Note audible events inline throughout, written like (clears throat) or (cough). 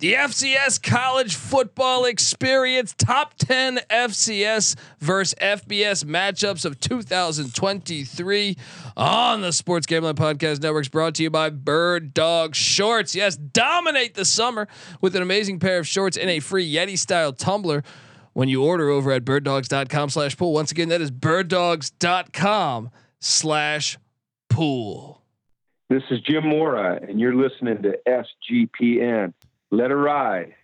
The FCS college football experience top 10 FCS versus FBS matchups of 2023 on the Sports Gambling Podcast Networks brought to you by Bird Dog Shorts. Yes, dominate the summer with an amazing pair of shorts and a free Yeti style tumbler when you order over at birddogs.com slash pool. Once again, that is birddogs.com slash pool. This is Jim Mora, and you're listening to SGPN. Let her ride.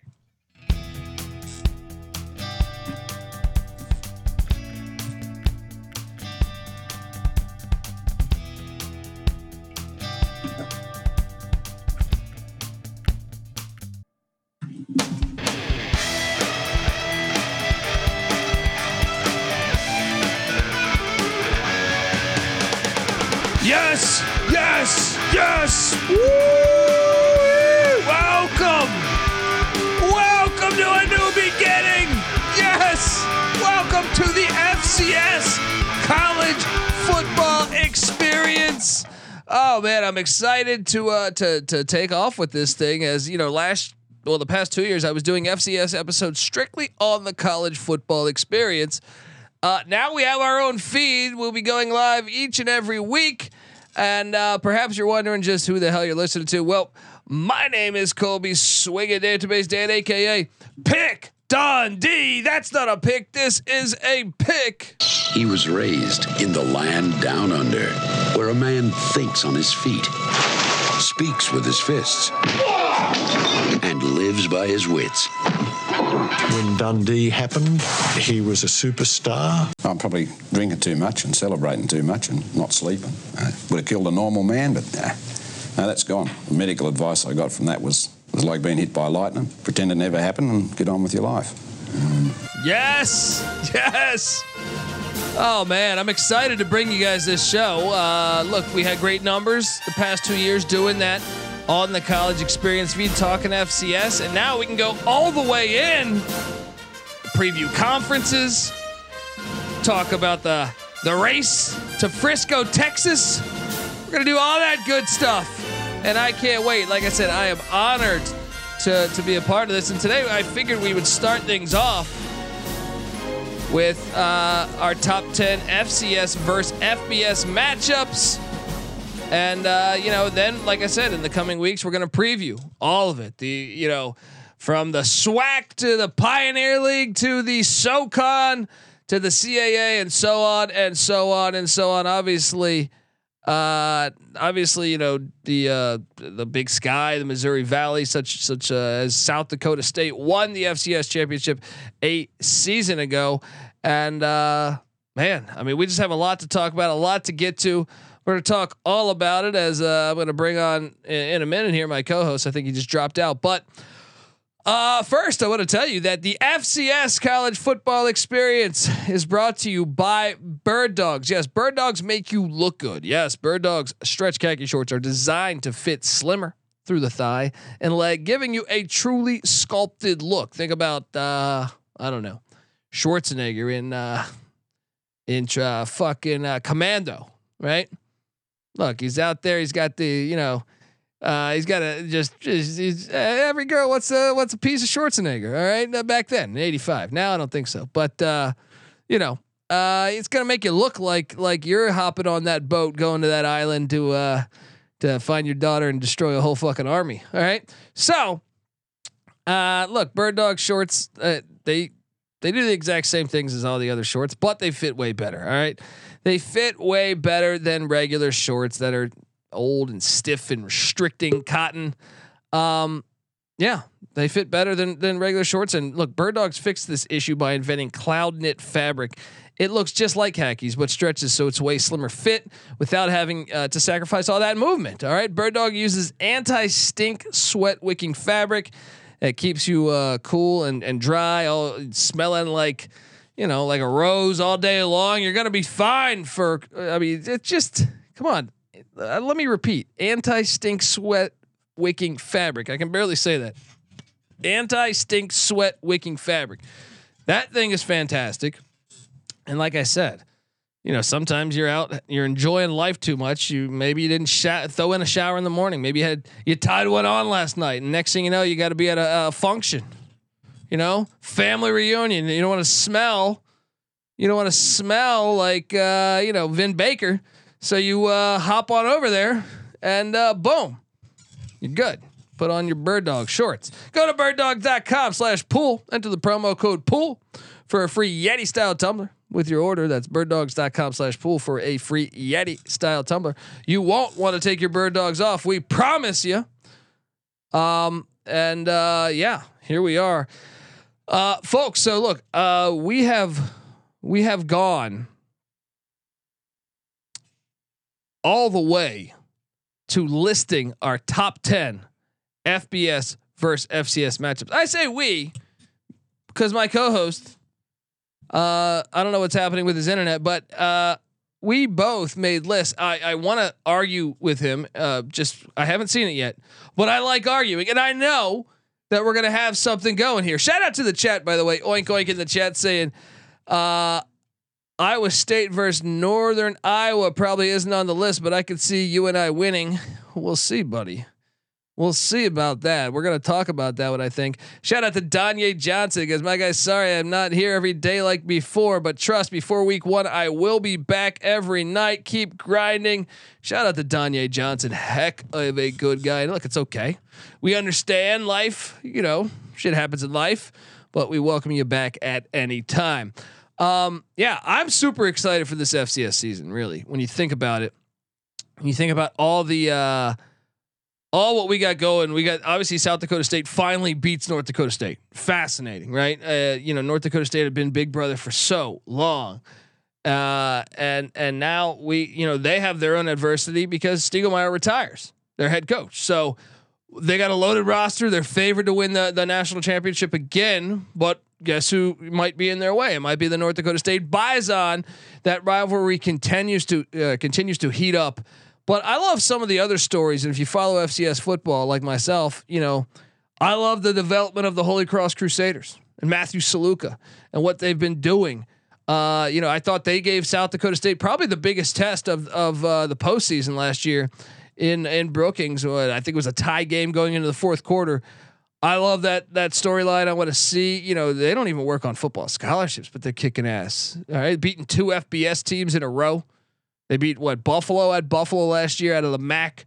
Oh man, I'm excited to uh to to take off with this thing as you know last well the past 2 years I was doing FCS episodes strictly on the college football experience. Uh, now we have our own feed. We'll be going live each and every week. And uh, perhaps you're wondering just who the hell you're listening to. Well, my name is Colby Swinging Database Dan, aka Pick Dundee. That's not a pick. This is a pick. He was raised in the land down under, where a man thinks on his feet, speaks with his fists, and lives by his wits. When Dundee happened, he was a superstar. I'm probably drinking too much and celebrating too much and not sleeping. Uh, would have killed a normal man, but nah, no, that's gone. The medical advice I got from that was was like being hit by lightning. Pretend it never happened and get on with your life. Yes, (laughs) yes. Oh man, I'm excited to bring you guys this show. Uh, look, we had great numbers the past two years doing that on the college experience feed, talking FCS, and now we can go all the way in, preview conferences, talk about the the race to Frisco, Texas. We're gonna do all that good stuff, and I can't wait. Like I said, I am honored to to be a part of this. And today, I figured we would start things off with uh, our top 10 FCS versus FBS matchups. And, uh, you know, then, like I said, in the coming weeks, we're going to preview all of it. The, you know, from the SWAC to the Pioneer League to the SOCON to the CAA and so on and so on and so on. Obviously, uh, obviously, you know the uh, the Big Sky, the Missouri Valley, such such uh, as South Dakota State won the FCS championship a season ago, and uh, man, I mean, we just have a lot to talk about, a lot to get to. We're going to talk all about it as uh, I'm going to bring on in, in a minute here my co-host. I think he just dropped out, but. Uh, first, I want to tell you that the FCS college football experience is brought to you by Bird Dogs. Yes, Bird Dogs make you look good. Yes, Bird Dogs stretch khaki shorts are designed to fit slimmer through the thigh and leg, giving you a truly sculpted look. Think about, uh, I don't know, Schwarzenegger in, uh, in uh, fucking uh, Commando, right? Look, he's out there. He's got the, you know, uh, he's got a just, just he's, uh, every girl. What's a what's a piece of Schwarzenegger? All right, back then, '85. Now I don't think so, but uh, you know, uh, it's gonna make you look like like you're hopping on that boat going to that island to uh, to find your daughter and destroy a whole fucking army. All right, so uh, look, Bird Dog shorts. Uh, they they do the exact same things as all the other shorts, but they fit way better. All right, they fit way better than regular shorts that are old and stiff and restricting cotton. Um, yeah, they fit better than than regular shorts. And look, Bird Dogs fixed this issue by inventing cloud knit fabric. It looks just like khakis, but stretches so it's way slimmer fit without having uh, to sacrifice all that movement. All right, Bird Dog uses anti stink sweat wicking fabric. It keeps you uh, cool and and dry, all smelling like you know like a rose all day long. You're gonna be fine for. I mean, it's just come on uh, let me repeat anti stink sweat wicking fabric. I can barely say that. Anti stink sweat wicking fabric. That thing is fantastic. And like I said, you know, sometimes you're out, you're enjoying life too much. You maybe you didn't sh- throw in a shower in the morning. Maybe you had you tied one on last night, and next thing you know, you got to be at a, a function. You know, family reunion. You don't want to smell. You don't want to smell like uh, you know Vin Baker. So you uh, hop on over there, and uh, boom, you're good. Put on your bird dog shorts. Go to birddog.com slash pool. Enter the promo code pool for a free Yeti style tumbler with your order. That's birddogs.com slash pool for a free Yeti style tumbler. You won't want to take your bird dogs off. We promise you. Um, and uh, yeah, here we are. Uh, folks, so look, uh, we have we have gone all the way to listing our top 10 FBS versus FCS matchups. I say we because my co-host uh, I don't know what's happening with his internet, but uh, we both made lists. I, I want to argue with him. Uh, just I haven't seen it yet, but I like arguing, and I know that we're gonna have something going here. Shout out to the chat, by the way. Oink oink in the chat saying, uh, Iowa State versus Northern Iowa probably isn't on the list, but I could see you and I winning. We'll see, buddy. We'll see about that. We're gonna talk about that. What I think. Shout out to Danye Johnson because my guy. Sorry, I'm not here every day like before, but trust. Before week one, I will be back every night. Keep grinding. Shout out to Danye Johnson. Heck of a good guy. Look, it's okay. We understand life. You know, shit happens in life, but we welcome you back at any time. Um, yeah, I'm super excited for this FCS season. Really, when you think about it, when you think about all the. Uh, all what we got going. We got obviously South Dakota State finally beats North Dakota State. Fascinating, right? Uh, you know, North Dakota State had been Big Brother for so long, uh, and and now we, you know, they have their own adversity because Stiegelmeier retires, their head coach. So they got a loaded roster. They're favored to win the the national championship again, but guess who might be in their way? It might be the North Dakota State Bison. That rivalry continues to uh, continues to heat up but I love some of the other stories. And if you follow FCS football like myself, you know, I love the development of the Holy Cross Crusaders and Matthew Sluka and what they've been doing. Uh, you know, I thought they gave South Dakota State probably the biggest test of of uh, the postseason last year in in Brookings. I think it was a tie game going into the fourth quarter. I love that that storyline. I want to see. You know, they don't even work on football scholarships, but they're kicking ass. All right, beating two FBS teams in a row. They beat what Buffalo at Buffalo last year out of the MAC,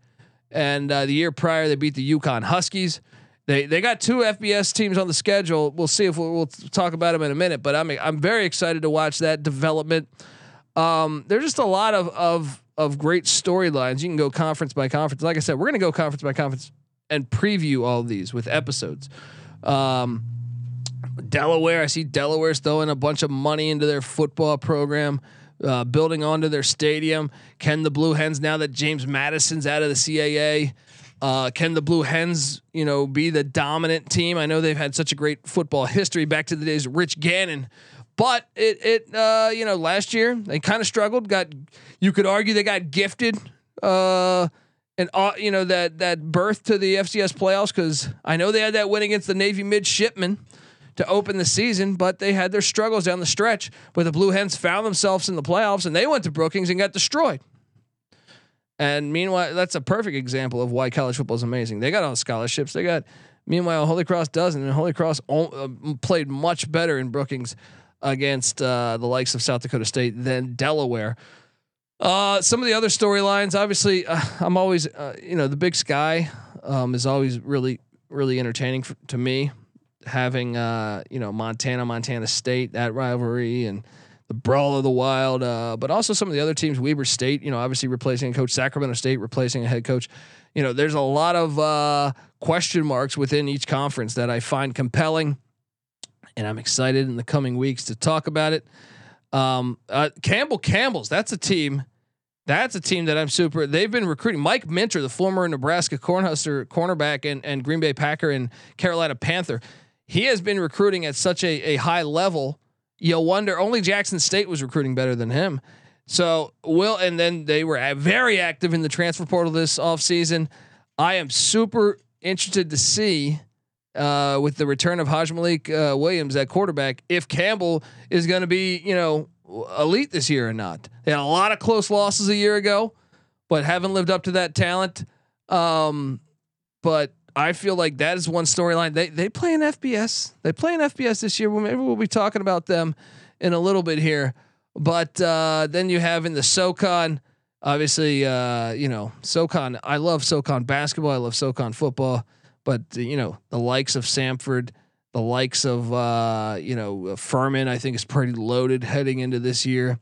and uh, the year prior they beat the UConn Huskies. They they got two FBS teams on the schedule. We'll see if we'll, we'll talk about them in a minute. But I'm I'm very excited to watch that development. Um, there's just a lot of of of great storylines. You can go conference by conference. Like I said, we're gonna go conference by conference and preview all these with episodes. Um, Delaware, I see Delaware's throwing a bunch of money into their football program uh, building onto their stadium. Can the Blue Hens now that James Madison's out of the CAA? Uh, can the Blue Hens, you know, be the dominant team? I know they've had such a great football history back to the days of Rich Gannon, but it, it, uh, you know, last year they kind of struggled. Got, you could argue they got gifted, uh, and uh, you know that that berth to the FCS playoffs because I know they had that win against the Navy midshipmen to open the season, but they had their struggles down the stretch where the Blue Hens found themselves in the playoffs and they went to Brookings and got destroyed. And meanwhile, that's a perfect example of why college football is amazing. They got all the scholarships. They got, meanwhile, Holy Cross doesn't, and Holy Cross uh, played much better in Brookings against uh, the likes of South Dakota State than Delaware. Uh, some of the other storylines, obviously, uh, I'm always, uh, you know, the Big Sky um, is always really, really entertaining for, to me having uh, you know Montana, Montana State, that rivalry, and the brawl of the wild, uh, but also some of the other teams. Weber State, you know, obviously replacing a coach. Sacramento State replacing a head coach. You know, there's a lot of uh, question marks within each conference that I find compelling, and I'm excited in the coming weeks to talk about it. Um, Campbell Campbell's that's a team. That's a team that I'm super. They've been recruiting Mike Minter, the former Nebraska Cornhusker cornerback and, and Green Bay Packer and Carolina Panther he has been recruiting at such a, a high level. You'll wonder only Jackson State was recruiting better than him. So will and then they were very active in the transfer portal this offseason. I am super interested to see uh, with the return of Hajj Malik uh, Williams at quarterback if Campbell is going to be you know elite this year or not. They had a lot of close losses a year ago, but haven't lived up to that talent. Um, but I feel like that is one storyline. They they play in FBS. They play in FBS this year. Well, maybe we'll be talking about them in a little bit here. But uh, then you have in the SoCon, obviously, uh, you know, SoCon. I love SoCon basketball. I love SoCon football. But you know, the likes of Samford, the likes of uh, you know Furman, I think is pretty loaded heading into this year.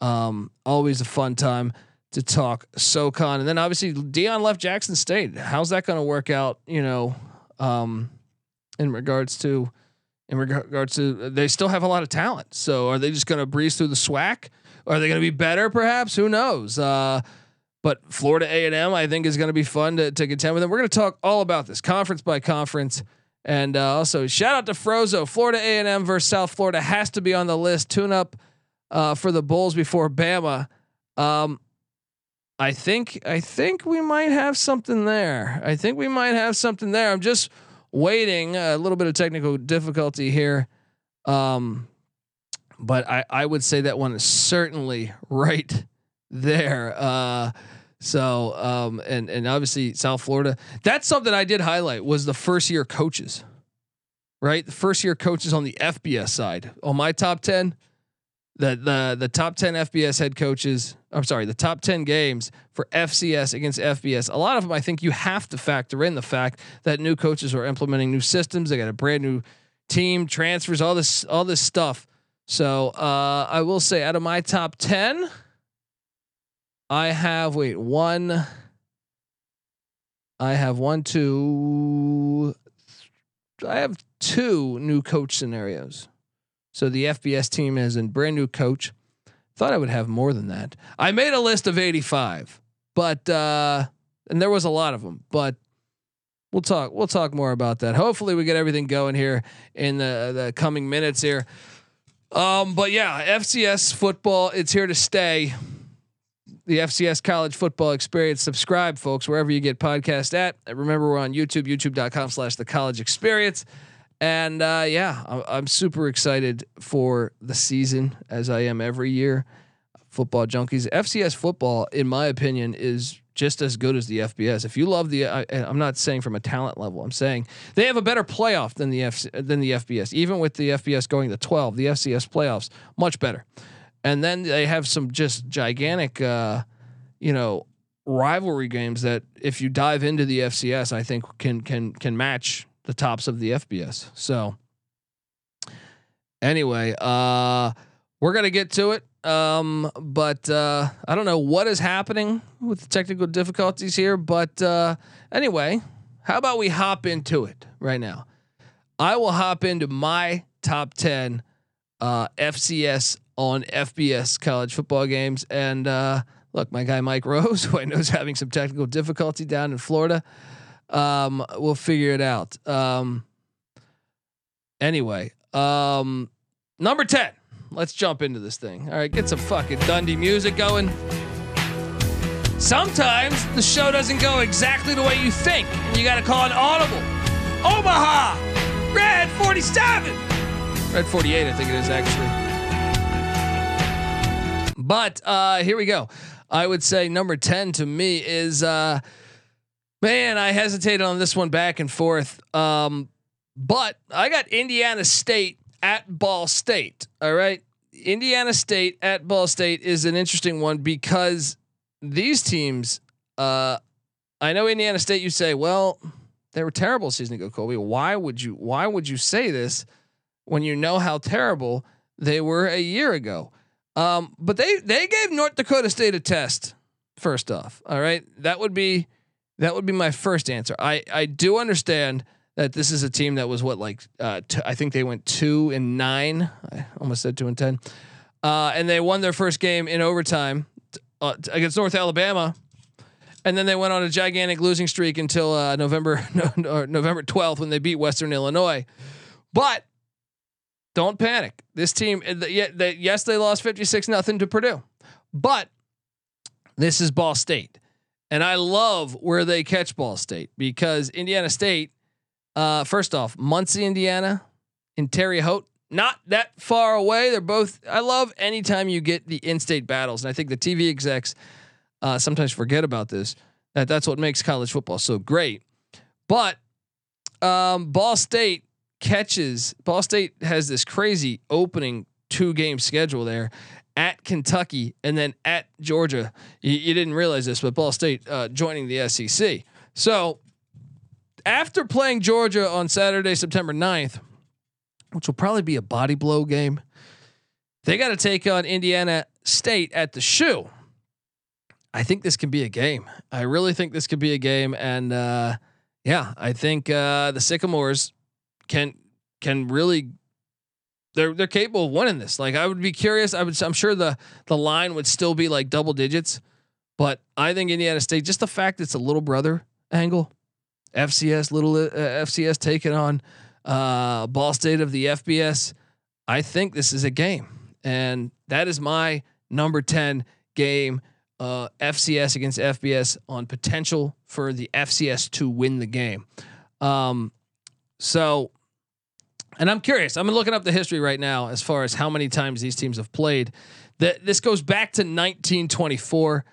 Um, always a fun time to talk SoCon, and then obviously Deion left Jackson State. How's that going to work out? You know, um, in regards to in regards to they still have a lot of talent. So are they just going to breeze through the SWAC? Are they going to be better? Perhaps who knows. Uh, but Florida A and M, I think, is going to be fun to, to contend with them. We're going to talk all about this conference by conference, and uh, also shout out to Frozo. Florida A and M versus South Florida has to be on the list. Tune up uh, for the Bulls before Bama. Um, I think I think we might have something there. I think we might have something there. I'm just waiting. A little bit of technical difficulty here. Um, but I, I would say that one is certainly (laughs) right there. Uh, so um, and and obviously South Florida. That's something I did highlight was the first year coaches, right? The first year coaches on the FBS side. On my top ten, the the the top 10 FBS head coaches, I'm sorry, the top 10 games for FCS against FBS. A lot of them I think you have to factor in the fact that new coaches are implementing new systems, they got a brand new team, transfers, all this all this stuff. So, uh, I will say out of my top 10, I have wait, one I have one two I have two new coach scenarios. So the FBS team is a brand new coach. Thought I would have more than that. I made a list of 85, but uh, and there was a lot of them, but we'll talk we'll talk more about that. Hopefully we get everything going here in the the coming minutes here. Um, but yeah, FCS football, it's here to stay. The FCS college football experience. Subscribe, folks, wherever you get podcast at. Remember, we're on YouTube, youtube.com slash the college experience. And uh, yeah, I'm super excited for the season as I am every year. Football junkies, FCS football, in my opinion, is just as good as the FBS. If you love the, I, am not saying from a talent level. I'm saying they have a better playoff than the F, than the FBS. Even with the FBS going to 12, the FCS playoffs much better. And then they have some just gigantic, uh, you know, rivalry games that if you dive into the FCS, I think can can can match the tops of the FBS. So anyway, uh, we're gonna get to it. Um, but uh, I don't know what is happening with the technical difficulties here. But uh, anyway, how about we hop into it right now? I will hop into my top ten uh, FCS on FBS college football games. And uh, look, my guy Mike (laughs) Rose, who I know is having some technical difficulty down in Florida. Um, we'll figure it out. Um, anyway, um, number 10. Let's jump into this thing. All right, get some fucking Dundee music going. Sometimes the show doesn't go exactly the way you think, and you got to call an audible. Omaha, Red 47, Red 48, I think it is actually. But uh, here we go. I would say number 10 to me is uh, Man, I hesitated on this one back and forth. Um, but I got Indiana State at Ball State. All right. Indiana State at Ball State is an interesting one because these teams, uh, I know Indiana State, you say, well, they were terrible season ago, Colby. Why would you why would you say this when you know how terrible they were a year ago? Um, but they they gave North Dakota State a test, first off. All right. That would be that would be my first answer. I I do understand that this is a team that was what like uh, t- I think they went two and nine. I almost said two and ten, uh, and they won their first game in overtime uh, against North Alabama, and then they went on a gigantic losing streak until uh, November (laughs) no, November twelfth when they beat Western Illinois. But don't panic. This team, uh, yes, they lost fifty six nothing to Purdue, but this is Ball State. And I love where they catch Ball State because Indiana State, uh, first off, Muncie, Indiana, in Terre Haute, not that far away. They're both. I love anytime you get the in-state battles, and I think the TV execs uh, sometimes forget about this. That that's what makes college football so great. But um, Ball State catches. Ball State has this crazy opening two-game schedule there at Kentucky and then at Georgia. You, you didn't realize this, but Ball State uh, joining the SEC. So after playing Georgia on Saturday, September 9th, which will probably be a body blow game, they got to take on Indiana State at the shoe. I think this can be a game. I really think this could be a game. And uh, yeah, I think uh, the Sycamores can can really they're they're capable of winning this. Like I would be curious. I would I'm sure the the line would still be like double digits, but I think Indiana State just the fact it's a little brother angle, FCS little uh, FCS taking on uh, Ball State of the FBS. I think this is a game, and that is my number ten game. Uh, FCS against FBS on potential for the FCS to win the game. Um, so and I'm curious. I'm looking up the history right now as far as how many times these teams have played. That this goes back to 1924.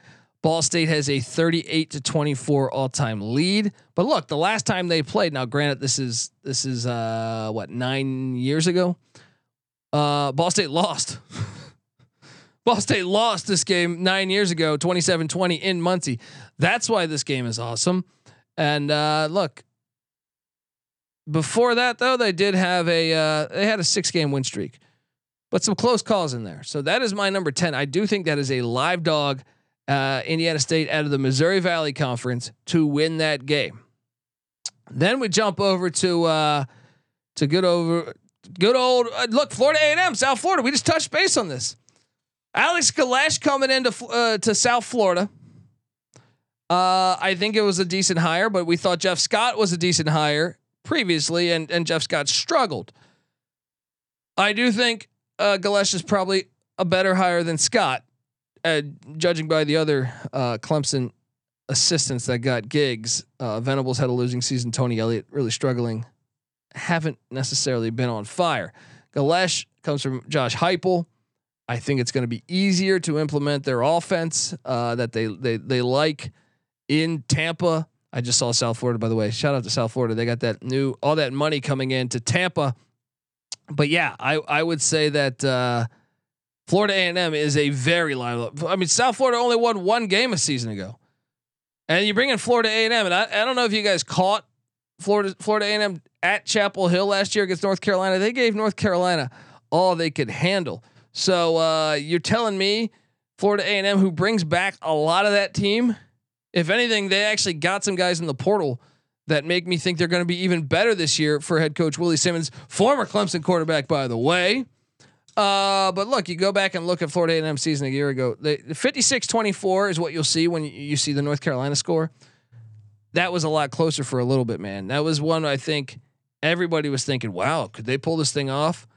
Ball State has a 38 to 24 all-time lead. But look, the last time they played, now granted this is this is uh what, 9 years ago. Uh Ball State lost. (laughs) Ball State lost this game 9 years ago, 27-20 in Muncie. That's why this game is awesome. And uh look, before that, though, they did have a uh, they had a six game win streak, but some close calls in there. So that is my number ten. I do think that is a live dog. Uh, Indiana State out of the Missouri Valley Conference to win that game. Then we jump over to uh, to good over good old uh, look Florida A and M South Florida. We just touched base on this. Alex Golesh coming into uh, to South Florida. Uh, I think it was a decent hire, but we thought Jeff Scott was a decent hire previously, and and Jeff Scott struggled. I do think uh, Golesh is probably a better hire than Scott, uh, judging by the other uh, Clemson assistants that got gigs. Uh, Venables had a losing season. Tony Elliott really struggling. Haven't necessarily been on fire. Golesh comes from Josh Heupel. I think it's going to be easier to implement their offense uh, that they they they like in Tampa. I just saw South Florida, by the way. Shout out to South Florida. They got that new all that money coming in to Tampa. But yeah, I I would say that uh, Florida A and M is a very live. I mean, South Florida only won one game a season ago, and you bring in Florida A and M, and I, I don't know if you guys caught Florida Florida A and M at Chapel Hill last year against North Carolina. They gave North Carolina all they could handle. So uh, you're telling me Florida A and M, who brings back a lot of that team if anything, they actually got some guys in the portal that make me think they're going to be even better this year for head coach Willie Simmons, former Clemson quarterback, by the way. Uh, but look, you go back and look at Florida A&M season a year ago. The 56-24 is what you'll see when you see the North Carolina score. That was a lot closer for a little bit, man. That was one I think everybody was thinking, "Wow, could they pull this thing off?"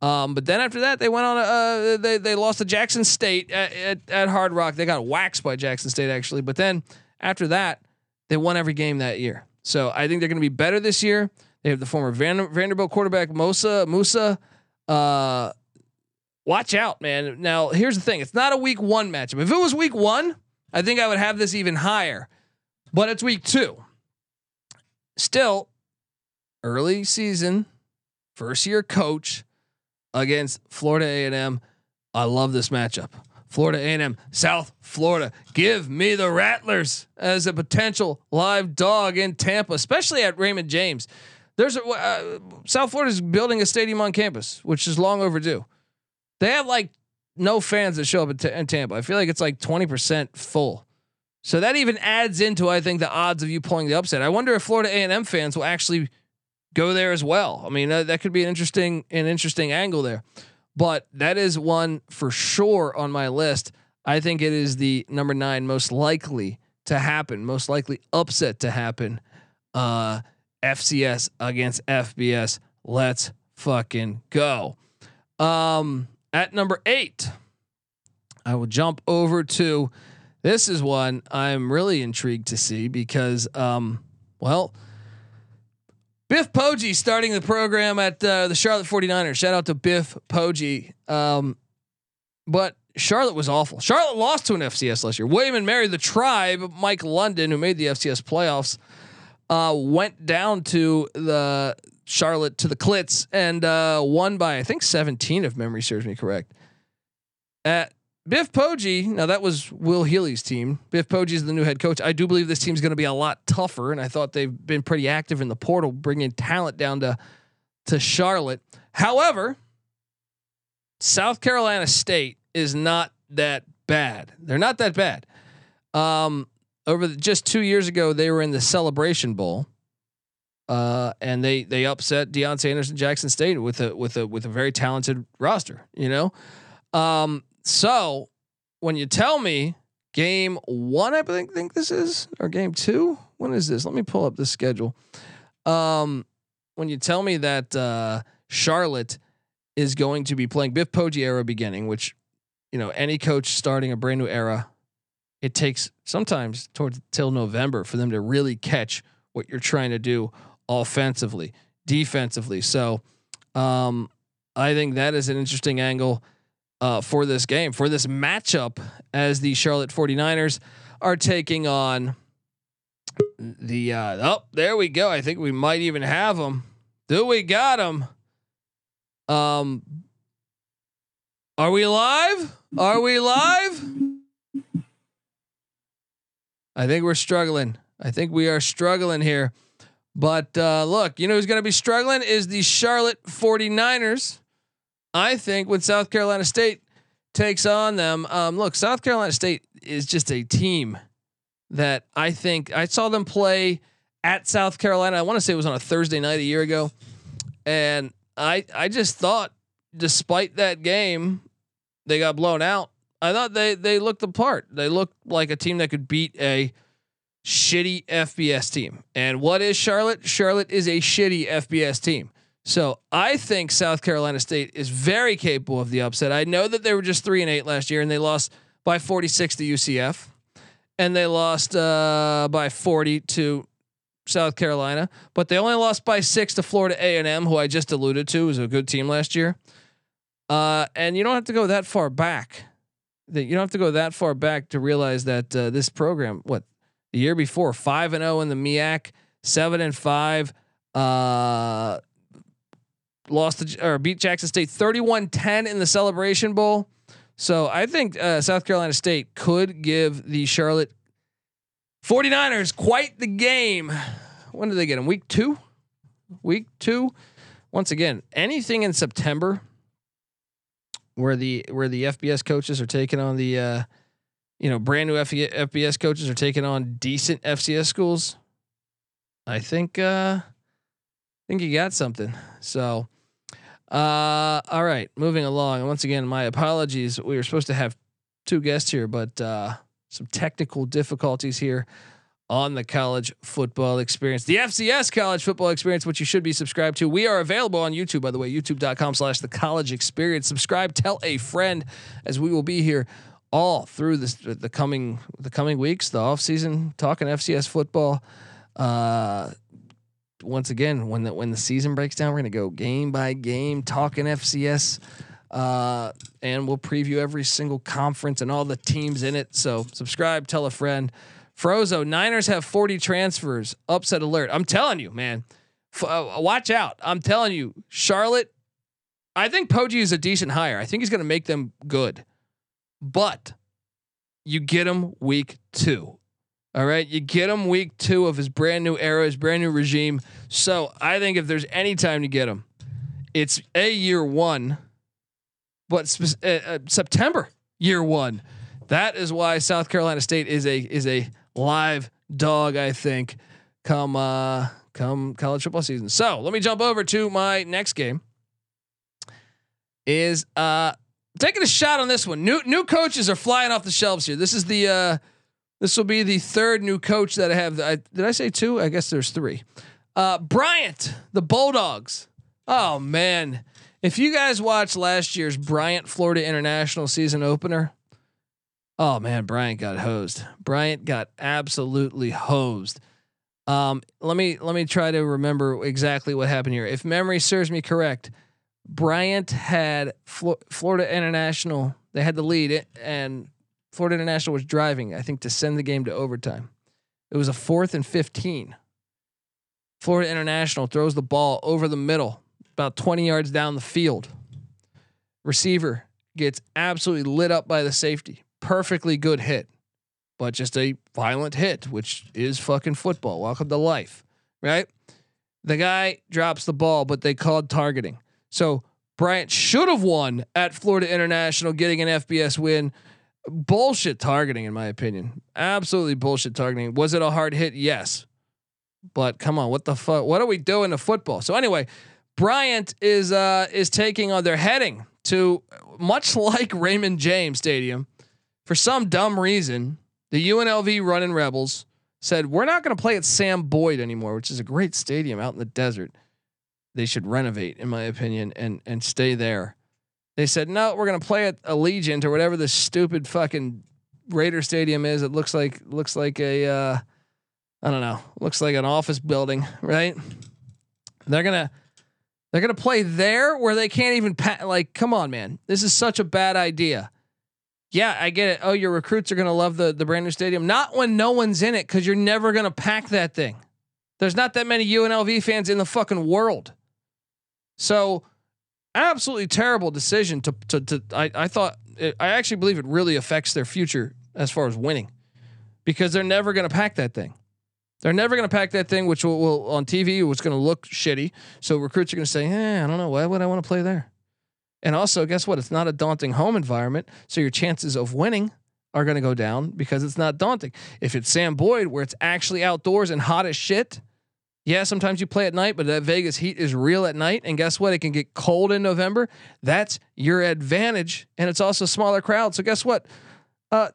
Um, but then after that, they went on. Uh, they they lost to Jackson State at, at, at Hard Rock. They got waxed by Jackson State actually, but then after that, they won every game that year. So I think they're going to be better this year. They have the former Van, Vanderbilt quarterback Mosa Musa. Uh, watch out, man. Now here's the thing: it's not a week one matchup. If it was week one, I think I would have this even higher. But it's week two. Still, early season, first year coach against Florida A&M. I love this matchup. Florida A&M, South Florida. Give me the Rattlers as a potential live dog in Tampa, especially at Raymond James. There's a uh, South Florida is building a stadium on campus, which is long overdue. They have like no fans that show up in, t- in Tampa. I feel like it's like 20% full. So that even adds into I think the odds of you pulling the upset. I wonder if Florida A&M fans will actually go there as well. I mean, uh, that could be an interesting an interesting angle there but that is one for sure on my list. I think it is the number nine most likely to happen, most likely upset to happen. Uh, FCS against FBS. Let's fucking go. Um, at number eight, I will jump over to this is one I'm really intrigued to see because, um, well, Biff Poggi starting the program at uh, the Charlotte 49ers. Shout out to Biff Poggi. Um, but Charlotte was awful. Charlotte lost to an FCS last year. William and Mary, the tribe, Mike London, who made the FCS playoffs, uh, went down to the Charlotte to the Clits and uh, won by I think 17 if memory serves me correct. At Biff Poggi, now that was Will Healy's team. Biff Poggi is the new head coach. I do believe this team's going to be a lot tougher, and I thought they've been pretty active in the portal, bringing talent down to to Charlotte. However, South Carolina State is not that bad. They're not that bad. Um, over the, just two years ago, they were in the Celebration Bowl, uh, and they they upset Deion Sanders and Jackson State with a with a with a very talented roster. You know, um, so when you tell me game one, I think think this is or game two. When is this? Let me pull up the schedule. Um, when you tell me that uh, Charlotte is going to be playing Biff Poggi era beginning, which you know any coach starting a brand new era it takes sometimes towards till November for them to really catch what you're trying to do offensively, defensively. So um, I think that is an interesting angle uh, for this game, for this matchup, as the Charlotte 49ers are taking on the. Uh, oh, there we go. I think we might even have them. Do we got them? Um, are we live? Are we live? I think we're struggling. I think we are struggling here. But uh, look, you know who's going to be struggling is the Charlotte 49ers. I think when South Carolina State takes on them, um, look, South Carolina State is just a team that I think I saw them play at South Carolina. I want to say it was on a Thursday night a year ago, and I I just thought, despite that game, they got blown out. I thought they they looked the part. They looked like a team that could beat a shitty FBS team. And what is Charlotte? Charlotte is a shitty FBS team. So I think South Carolina State is very capable of the upset. I know that they were just three and eight last year, and they lost by 46 to UCF, and they lost uh, by 40 to South Carolina, but they only lost by six to Florida A and M, who I just alluded to was a good team last year. Uh, and you don't have to go that far back. That you don't have to go that far back to realize that uh, this program, what the year before, five and zero in the MEAC, seven and five, uh, lost or beat Jackson State 31-10 in the Celebration Bowl. So I think uh, South Carolina State could give the Charlotte 49ers quite the game. When do they get them? Week two? Week two? Once again, anything in September where the where the FBS coaches are taking on the uh, you know brand new FBS coaches are taking on decent FCS schools. I think uh, I think you got something. So uh, all right, moving along. Once again, my apologies. We were supposed to have two guests here, but uh, some technical difficulties here on the college football experience, the FCS college football experience, which you should be subscribed to. We are available on YouTube, by the way, youtube.com slash the college experience. Subscribe, tell a friend as we will be here all through this, the coming, the coming weeks, the off season, talking FCS football. Uh, once again, when the, when the season breaks down, we're to go game by game, talking FCS. Uh, and we'll preview every single conference and all the teams in it. So subscribe, tell a friend. Frozo, Niners have 40 transfers. Upset alert. I'm telling you, man. F- uh, watch out. I'm telling you, Charlotte. I think Poggi is a decent hire. I think he's to make them good. But you get him week two. All right. You get him week two of his brand new era, his brand new regime. So I think if there's any time to get him, it's a year one, but sp- uh, uh, September year one. That is why South Carolina State is a is a live dog, I think, come uh come college football season. So let me jump over to my next game. Is uh taking a shot on this one. New new coaches are flying off the shelves here. This is the uh this will be the third new coach that I have. I, did I say two? I guess there's three. Uh Bryant, the Bulldogs. Oh man. If you guys watched last year's Bryant Florida International season opener, Oh man, Bryant got hosed. Bryant got absolutely hosed. Um, let me let me try to remember exactly what happened here. If memory serves me correct, Bryant had Flo- Florida International. They had the lead, and Florida International was driving. I think to send the game to overtime. It was a fourth and fifteen. Florida International throws the ball over the middle, about twenty yards down the field. Receiver gets absolutely lit up by the safety. Perfectly good hit but just a violent hit, which is fucking football. Welcome to life, right? The guy drops the ball, but they called targeting. So Bryant should have won at Florida International, getting an FBS win. Bullshit targeting, in my opinion. Absolutely bullshit targeting. Was it a hard hit? Yes. But come on, what the fuck? What are we doing to football? So anyway, Bryant is uh is taking on their heading to much like Raymond James Stadium for some dumb reason the UNLV running Rebels said, We're not going to play at Sam Boyd anymore, which is a great stadium out in the desert. They should renovate, in my opinion, and and stay there. They said, No, we're going to play at Allegiant or whatever this stupid fucking Raider Stadium is. It looks like looks like a uh, I don't know, looks like an office building, right? They're gonna they're gonna play there where they can't even pa- like. Come on, man, this is such a bad idea. Yeah, I get it. Oh, your recruits are going to love the the brand new stadium. Not when no one's in it cuz you're never going to pack that thing. There's not that many UNLV fans in the fucking world. So, absolutely terrible decision to to to I I thought it, I actually believe it really affects their future as far as winning. Because they're never going to pack that thing. They're never going to pack that thing, which will, will on TV, it's going to look shitty. So recruits are going to say, "Yeah, I don't know. Why would I want to play there?" And also, guess what? It's not a daunting home environment, so your chances of winning are going to go down because it's not daunting. If it's Sam Boyd, where it's actually outdoors and hot as shit, yeah, sometimes you play at night, but that Vegas heat is real at night. And guess what? It can get cold in November. That's your advantage, and it's also smaller crowd. So guess what? Uh,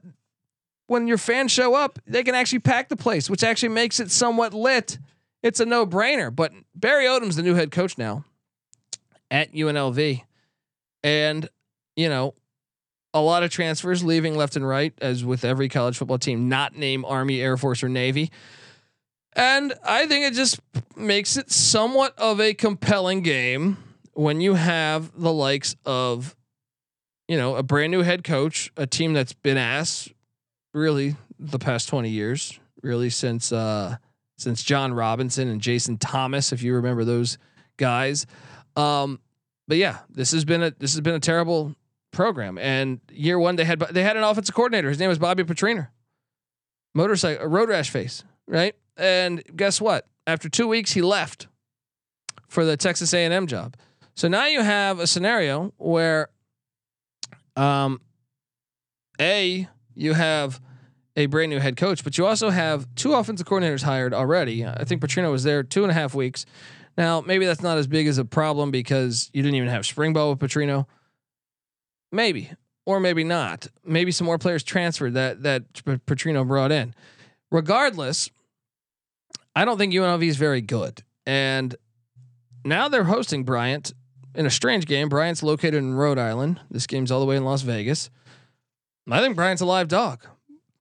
when your fans show up, they can actually pack the place, which actually makes it somewhat lit. It's a no brainer. But Barry Odom's the new head coach now at UNLV. And, you know, a lot of transfers leaving left and right, as with every college football team, not name Army, Air Force, or Navy. And I think it just makes it somewhat of a compelling game when you have the likes of, you know, a brand new head coach, a team that's been ass really the past 20 years, really since uh since John Robinson and Jason Thomas, if you remember those guys. Um, but yeah, this has been a this has been a terrible program. And year one, they had they had an offensive coordinator. His name was Bobby Petrino. Motorcycle road rash face, right? And guess what? After two weeks, he left for the Texas A&M job. So now you have a scenario where, um, a you have a brand new head coach, but you also have two offensive coordinators hired already. I think Petrino was there two and a half weeks. Now, maybe that's not as big as a problem because you didn't even have spring ball with Petrino. Maybe, or maybe not. Maybe some more players transferred that that Petrino brought in. Regardless, I don't think UNLV is very good. And now they're hosting Bryant in a strange game. Bryant's located in Rhode Island. This game's all the way in Las Vegas. I think Bryant's a live dog.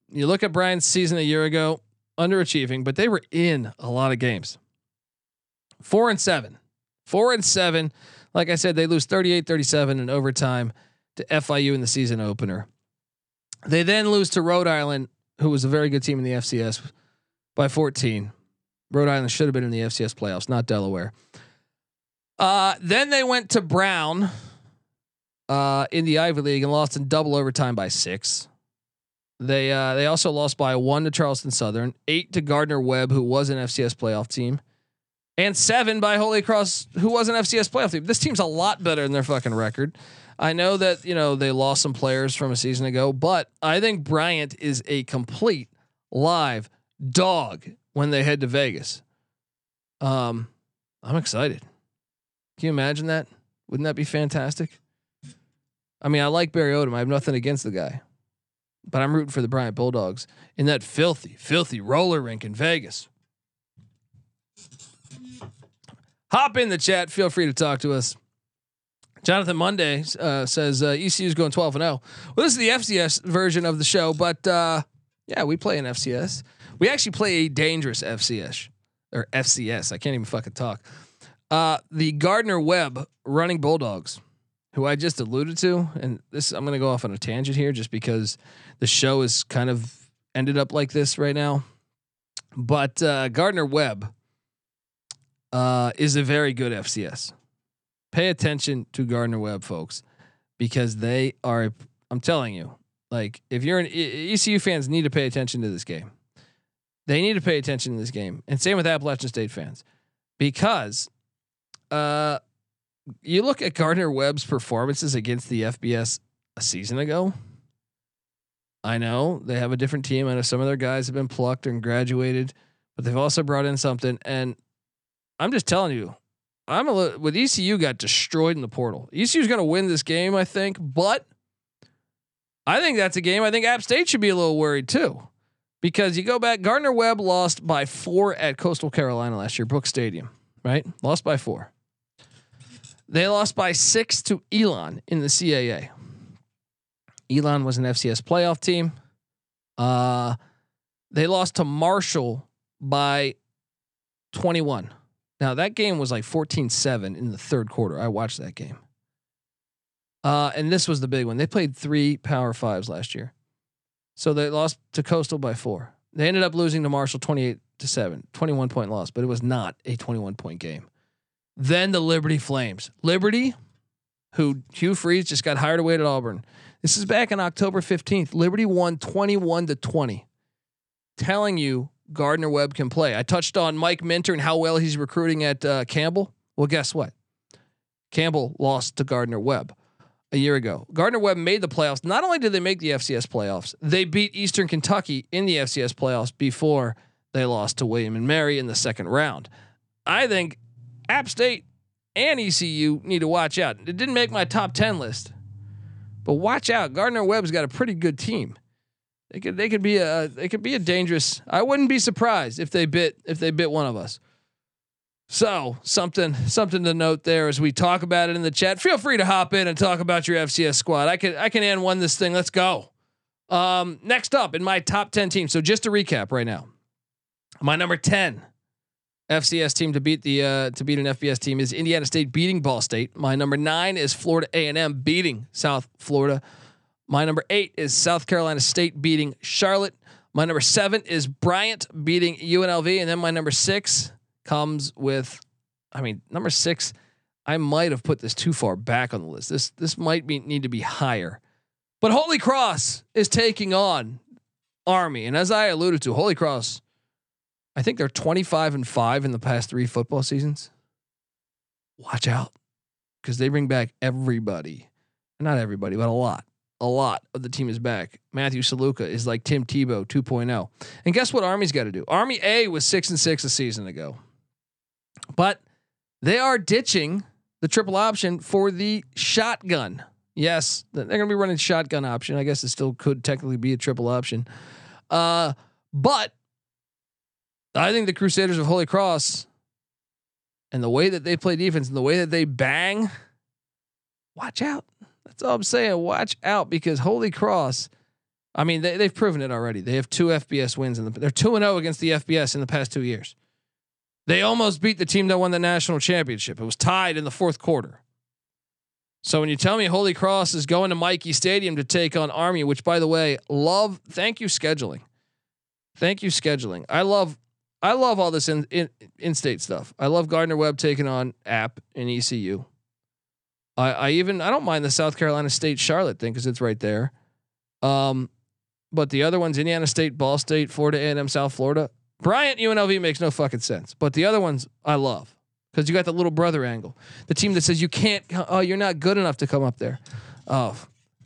You look at Bryant's season a year ago, underachieving, but they were in a lot of games. Four and seven. Four and seven. Like I said, they lose 38 37 in overtime to FIU in the season opener. They then lose to Rhode Island, who was a very good team in the FCS, by 14. Rhode Island should have been in the FCS playoffs, not Delaware. Uh, then they went to Brown uh, in the Ivy League and lost in double overtime by six. They uh, they also lost by one to Charleston Southern, eight to Gardner Webb, who was an FCS playoff team, and seven by Holy Cross, who was an FCS playoff team. This team's a lot better than their fucking record. I know that you know they lost some players from a season ago, but I think Bryant is a complete live dog when they head to Vegas. Um, I'm excited. Can you imagine that? Wouldn't that be fantastic? I mean, I like Barry Odom. I have nothing against the guy, but I'm rooting for the Bryant Bulldogs in that filthy, filthy roller rink in Vegas. Hop in the chat. Feel free to talk to us. Jonathan Monday uh, says uh, ECU is going 12 and 0. Well, this is the FCS version of the show, but uh, yeah, we play in FCS. We actually play a dangerous FCS. or FCS. I can't even fucking talk. Uh, the Gardner Webb running Bulldogs, who I just alluded to, and this I'm going to go off on a tangent here just because the show is kind of ended up like this right now. But uh, Gardner Webb uh, is a very good FCS. Pay attention to Gardner Webb, folks, because they are. I'm telling you, like if you're an ECU fans, need to pay attention to this game. They need to pay attention to this game, and same with Appalachian State fans, because uh, you look at Gardner Webb's performances against the FBS a season ago. I know they have a different team. I know some of their guys have been plucked and graduated, but they've also brought in something. And I'm just telling you, I'm a little, with ECU got destroyed in the portal. ECU's going to win this game, I think, but I think that's a game. I think App State should be a little worried too, because you go back. Gardner Webb lost by four at Coastal Carolina last year, Brook Stadium, right? Lost by four. They lost by six to Elon in the CAA. Elon was an FCS playoff team. Uh, they lost to Marshall by 21. Now that game was like 14-7 in the third quarter. I watched that game. Uh, and this was the big one. They played three power fives last year. So they lost to Coastal by four. They ended up losing to Marshall 28 to 7, 21 point loss, but it was not a 21 point game. Then the Liberty Flames. Liberty, who Hugh Freeze just got hired away at Auburn. This is back on October 15th. Liberty won 21 to 20. Telling you Gardner Webb can play. I touched on Mike Minter and how well he's recruiting at uh, Campbell. Well, guess what? Campbell lost to Gardner Webb a year ago. Gardner Webb made the playoffs. Not only did they make the FCS playoffs, they beat Eastern Kentucky in the FCS playoffs before they lost to William and Mary in the second round. I think App State and ECU need to watch out. It didn't make my top 10 list. But watch out. Gardner Webb's got a pretty good team. They could they could be a they could be a dangerous. I wouldn't be surprised if they bit if they bit one of us. So something something to note there as we talk about it in the chat. Feel free to hop in and talk about your FCS squad. I can I can end one this thing. Let's go. Um, next up in my top ten teams. So just to recap right now, my number ten FCS team to beat the uh, to beat an FBS team is Indiana State beating Ball State. My number nine is Florida A and M beating South Florida. My number eight is South Carolina State beating Charlotte. My number seven is Bryant beating UNLV, and then my number six comes with, I mean, number six. I might have put this too far back on the list. This this might be need to be higher, but Holy Cross is taking on Army, and as I alluded to, Holy Cross, I think they're twenty five and five in the past three football seasons. Watch out, because they bring back everybody, not everybody, but a lot a lot of the team is back. Matthew Sluka is like Tim Tebow 2.0. And guess what Army's got to do? Army A was 6 and 6 a season ago. But they are ditching the triple option for the shotgun. Yes, they're going to be running shotgun option. I guess it still could technically be a triple option. Uh, but I think the Crusaders of Holy Cross and the way that they play defense and the way that they bang, watch out. That's all I'm saying. Watch out because Holy Cross. I mean, they, they've proven it already. They have two FBS wins in the. They're two and zero oh against the FBS in the past two years. They almost beat the team that won the national championship. It was tied in the fourth quarter. So when you tell me Holy Cross is going to Michie Stadium to take on Army, which by the way, love. Thank you scheduling. Thank you scheduling. I love. I love all this in in in state stuff. I love Gardner Webb taking on App and ECU. I, I even I don't mind the South Carolina State Charlotte thing because it's right there. Um, but the other ones, Indiana State, Ball State, Florida A&M, South Florida, Bryant, UNLV makes no fucking sense. But the other ones I love because you got the little brother angle. The team that says you can't, oh, you're not good enough to come up there. Oh,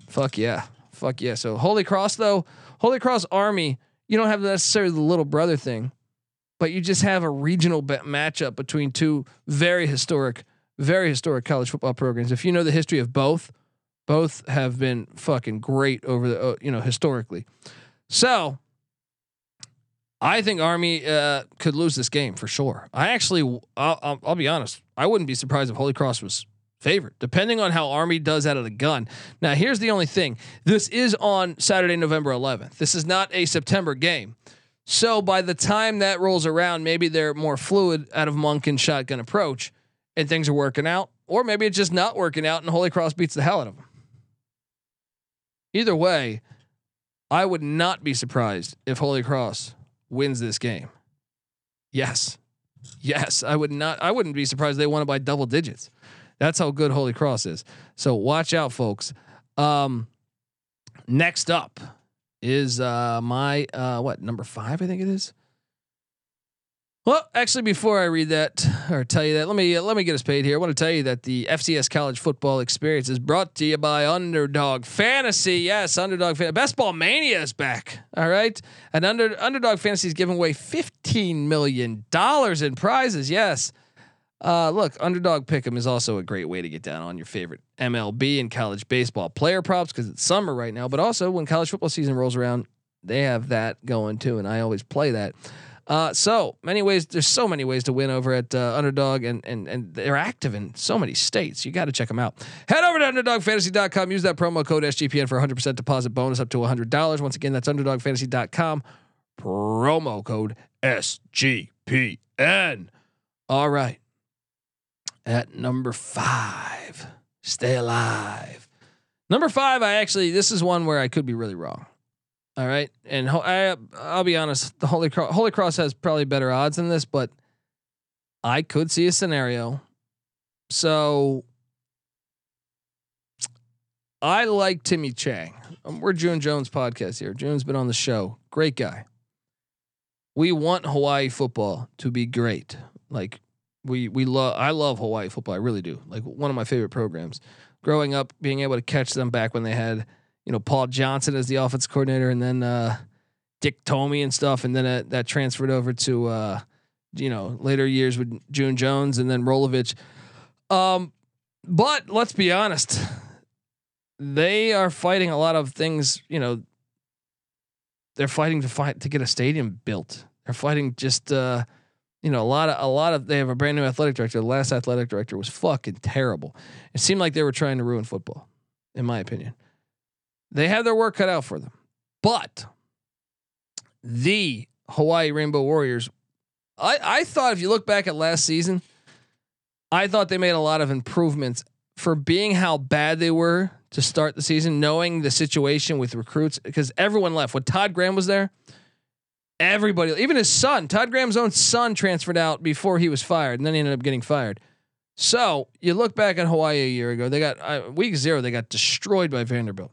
fuck yeah, fuck yeah. So Holy Cross though, Holy Cross Army, you don't have necessarily the little brother thing, but you just have a regional matchup between two very historic very historic college football programs. If you know the history of both, both have been fucking great over the uh, you know historically. So I think Army uh, could lose this game for sure. I actually, I'll, I'll, I'll, be honest, I wouldn't be surprised if Holy Cross was favored, depending on how Army does out of the gun. Now, here's the only thing: this is on Saturday, November 11th. This is not a September game, So by the time that rolls around, maybe they're more fluid out of monk and shotgun approach, and things are working out, or maybe it's just not working out, and Holy Cross beats the hell out of them. Either way, I would not be surprised if Holy Cross wins this game. Yes, yes, I would not. I wouldn't be surprised they won it by double digits. That's how good Holy Cross is. So watch out, folks. Um, next up is uh, my uh, what number five? I think it is. Well, actually, before I read that or tell you that, let me uh, let me get us paid here. I want to tell you that the FCS College Football Experience is brought to you by Underdog Fantasy. Yes, Underdog Fantasy. Best Ball Mania is back. All right, and under Underdog Fantasy is giving away fifteen million dollars in prizes. Yes. Uh, look, Underdog Pick'em is also a great way to get down on your favorite MLB and college baseball player props because it's summer right now. But also, when college football season rolls around, they have that going too, and I always play that. Uh, so many ways. There's so many ways to win over at uh, Underdog, and and and they're active in so many states. You got to check them out. Head over to UnderdogFantasy.com. Use that promo code SGPN for 100% deposit bonus up to $100. Once again, that's UnderdogFantasy.com. Promo code SGPN. All right. At number five, stay alive. Number five, I actually this is one where I could be really wrong. All right, and I I'll be honest, the Holy Cross Holy Cross has probably better odds than this, but I could see a scenario. So I like Timmy Chang. Um, we're June Jones podcast here. June's been on the show. Great guy. We want Hawaii football to be great. Like we we love I love Hawaii football. I really do. Like one of my favorite programs. Growing up, being able to catch them back when they had you know Paul Johnson as the offense coordinator, and then uh, Dick Tomey and stuff, and then uh, that transferred over to uh, you know later years with June Jones and then Rolovich. Um, but let's be honest, they are fighting a lot of things. You know, they're fighting to fight to get a stadium built. They're fighting just. Uh, you know, a lot of a lot of they have a brand new athletic director. The last athletic director was fucking terrible. It seemed like they were trying to ruin football, in my opinion. They have their work cut out for them. But the Hawaii Rainbow Warriors, I, I thought if you look back at last season, I thought they made a lot of improvements for being how bad they were to start the season, knowing the situation with recruits, because everyone left. When Todd Graham was there, everybody, even his son, Todd Graham's own son, transferred out before he was fired, and then he ended up getting fired. So you look back at Hawaii a year ago, they got uh, week zero, they got destroyed by Vanderbilt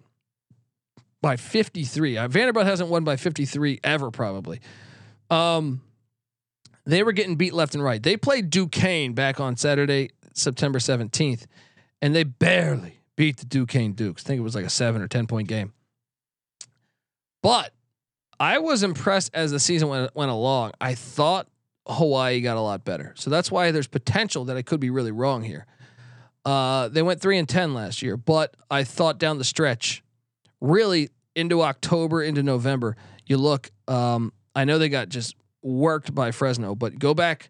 by 53. Uh, Vanderbilt hasn't won by 53 ever, probably. Um, they were getting beat left and right. They played Duquesne back on Saturday, September 17th, and they barely beat the Duquesne Dukes. I think it was like a seven or 10 point game. But I was impressed as the season went, went along. I thought Hawaii got a lot better. So that's why there's potential that I could be really wrong here. Uh, they went three and 10 last year, but I thought down the stretch really into October, into November, you look. Um, I know they got just worked by Fresno, but go back.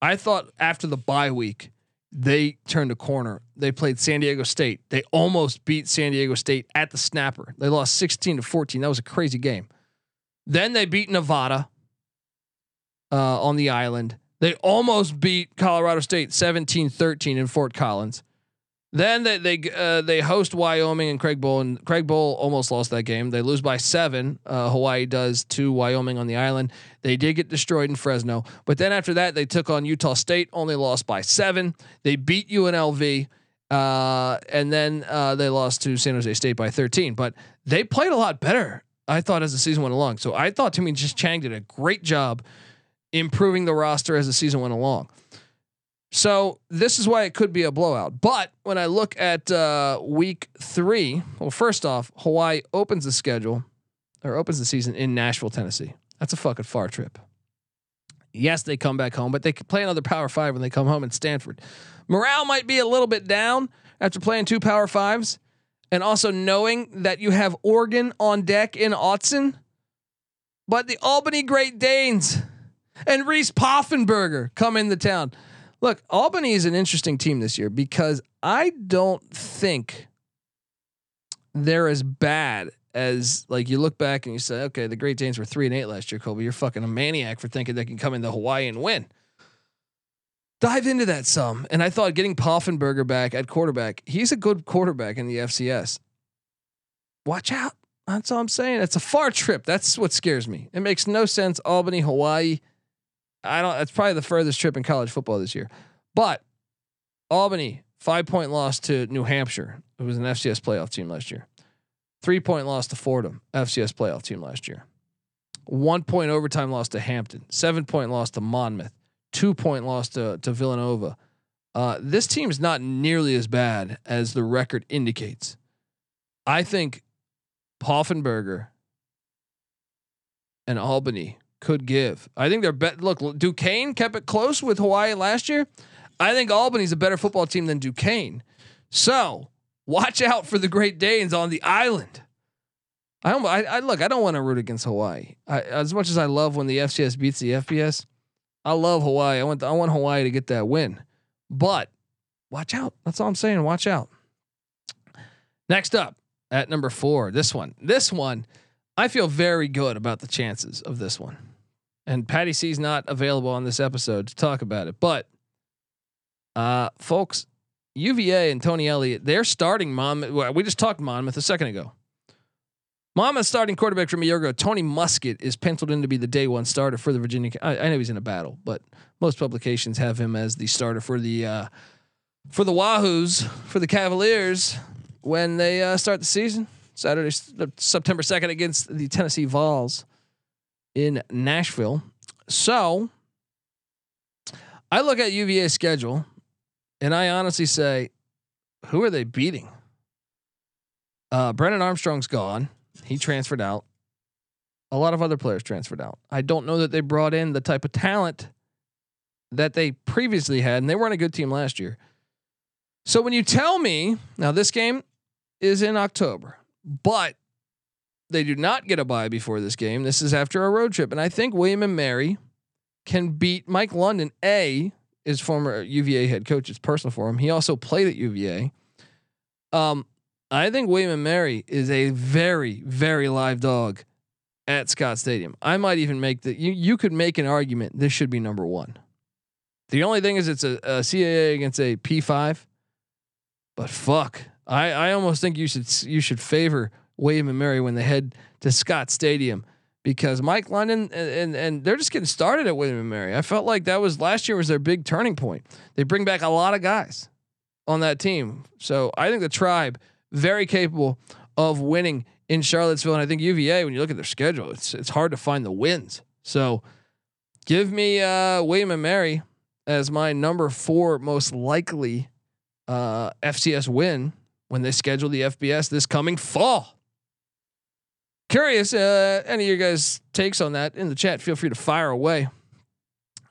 I thought after the bye week, they turned a corner. They played San Diego State. They almost beat San Diego State at the snapper. They lost 16 to 14. That was a crazy game. Then they beat Nevada uh, on the island. They almost beat Colorado State 17 13 in Fort Collins. Then they they uh, they host Wyoming and Craig Bohl, and Craig Bohl almost lost that game. They lose by seven. Uh, Hawaii does to Wyoming on the island. They did get destroyed in Fresno, but then after that they took on Utah State, only lost by seven. They beat UNLV, uh, and then uh, they lost to San Jose State by thirteen. But they played a lot better, I thought, as the season went along. So I thought Timmy just Chang did a great job improving the roster as the season went along. So this is why it could be a blowout. But when I look at uh, week three, well, first off, Hawaii opens the schedule or opens the season in Nashville, Tennessee. That's a fucking far trip. Yes, they come back home, but they could play another Power Five when they come home in Stanford. Morale might be a little bit down after playing two Power Fives, and also knowing that you have Oregon on deck in Autzen, but the Albany Great Danes and Reese Poffenberger come into town. Look, Albany is an interesting team this year because I don't think they're as bad as like you look back and you say, okay, the Great Danes were three and eight last year, Colby. You're fucking a maniac for thinking they can come into Hawaii and win. Dive into that some. And I thought getting Poffenberger back at quarterback, he's a good quarterback in the FCS. Watch out. That's all I'm saying. It's a far trip. That's what scares me. It makes no sense. Albany, Hawaii. I don't. That's probably the furthest trip in college football this year. But Albany, five point loss to New Hampshire. who was an FCS playoff team last year. Three point loss to Fordham, FCS playoff team last year. One point overtime loss to Hampton. Seven point loss to Monmouth. Two point loss to to Villanova. Uh, this team's not nearly as bad as the record indicates. I think Poffenberger and Albany could give. I think they're bet. Look, Duquesne kept it close with Hawaii last year. I think Albany's a better football team than Duquesne. So watch out for the Great Danes on the island. I don't. I, I look. I don't want to root against Hawaii. I, as much as I love when the FCS beats the FBS, I love Hawaii. I want. I want Hawaii to get that win. But watch out. That's all I'm saying. Watch out. Next up at number four, this one. This one, I feel very good about the chances of this one. And Patty C's not available on this episode to talk about it, but uh, folks, UVA and Tony Elliott, they're starting Monmouth. We just talked Monmouth a second ago. Monmouth starting quarterback from a year ago, Tony Muskett, is penciled in to be the day one starter for the Virginia. I, I know he's in a battle, but most publications have him as the starter for the uh, for the Wahoos for the Cavaliers when they uh, start the season. Saturday, September second against the Tennessee Vols in Nashville. So I look at UVA's schedule and I honestly say, who are they beating? Uh, Brennan Armstrong's gone. He transferred out. A lot of other players transferred out. I don't know that they brought in the type of talent that they previously had, and they weren't a good team last year. So when you tell me now this game is in October, but they do not get a bye before this game. This is after a road trip, and I think William and Mary can beat Mike London. A is former UVA head coach. It's personal for him. He also played at UVA. Um, I think William and Mary is a very, very live dog at Scott Stadium. I might even make the you you could make an argument this should be number one. The only thing is it's a, a CAA against a P five, but fuck, I I almost think you should you should favor William and Mary when they head to Scott Stadium because Mike London and, and, and they're just getting started at William and Mary. I felt like that was last year was their big turning point. They bring back a lot of guys on that team, so I think the tribe very capable of winning in Charlottesville, and I think UVA. When you look at their schedule, it's it's hard to find the wins. So give me uh, William and Mary as my number four most likely uh, FCS win when they schedule the FBS this coming fall. Curious, uh, any of your guys' takes on that in the chat? Feel free to fire away.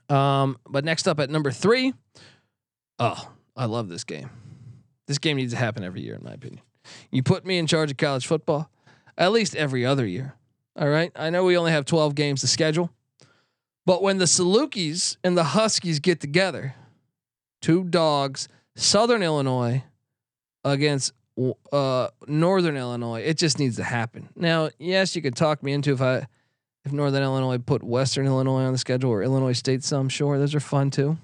Um, but next up at number three, oh, I love this game. This game needs to happen every year, in my opinion. You put me in charge of college football, at least every other year. All right. I know we only have 12 games to schedule, but when the Salukis and the Huskies get together, two dogs, Southern Illinois against uh, Northern Illinois. It just needs to happen. Now, yes, you could talk me into if I if Northern Illinois put Western Illinois on the schedule or Illinois State some, sure, those are fun too.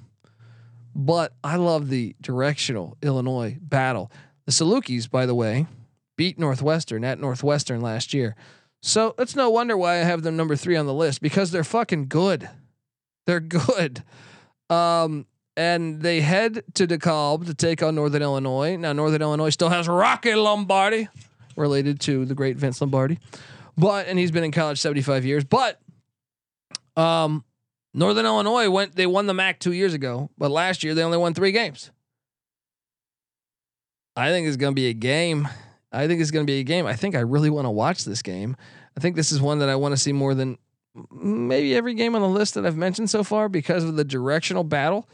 But I love the directional Illinois battle. The Salukis, by the way, beat Northwestern at Northwestern last year. So it's no wonder why I have them number three on the list because they're fucking good. They're (laughs) good. Um, and they head to DeKalb to take on Northern Illinois. Now, Northern Illinois still has Rocky Lombardi, related to the great Vince Lombardi, but and he's been in college 75 years. But um, Northern Illinois went. They won the MAC two years ago, but last year they only won three games. I think it's going to be a game. I think it's going to be a game. I think I really want to watch this game. I think this is one that I want to see more than maybe every game on the list that I've mentioned so far because of the directional battle.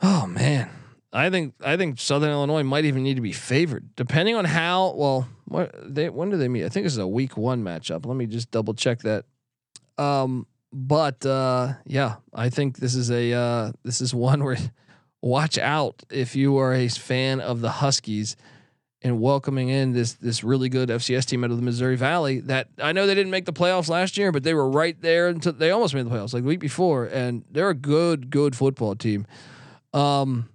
Oh man, I think I think Southern Illinois might even need to be favored, depending on how well. What they when do they meet? I think this is a week one matchup. Let me just double check that. Um, but uh, yeah, I think this is a uh, this is (laughs) one where watch out if you are a fan of the Huskies and welcoming in this this really good FCS team out of the Missouri Valley. That I know they didn't make the playoffs last year, but they were right there until they almost made the playoffs like the week before, and they're a good good football team. Um.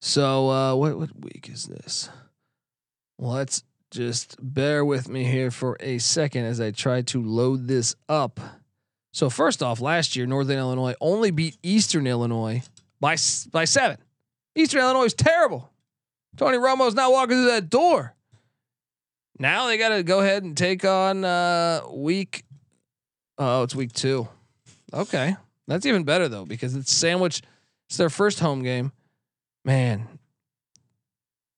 So uh, what what week is this? Let's just bear with me here for a second as I try to load this up. So first off, last year Northern Illinois only beat Eastern Illinois by by seven. Eastern Illinois is terrible. Tony Romo's not walking through that door. Now they got to go ahead and take on uh, week. Oh, it's week two. Okay, that's even better though because it's sandwich. It's their first home game. Man,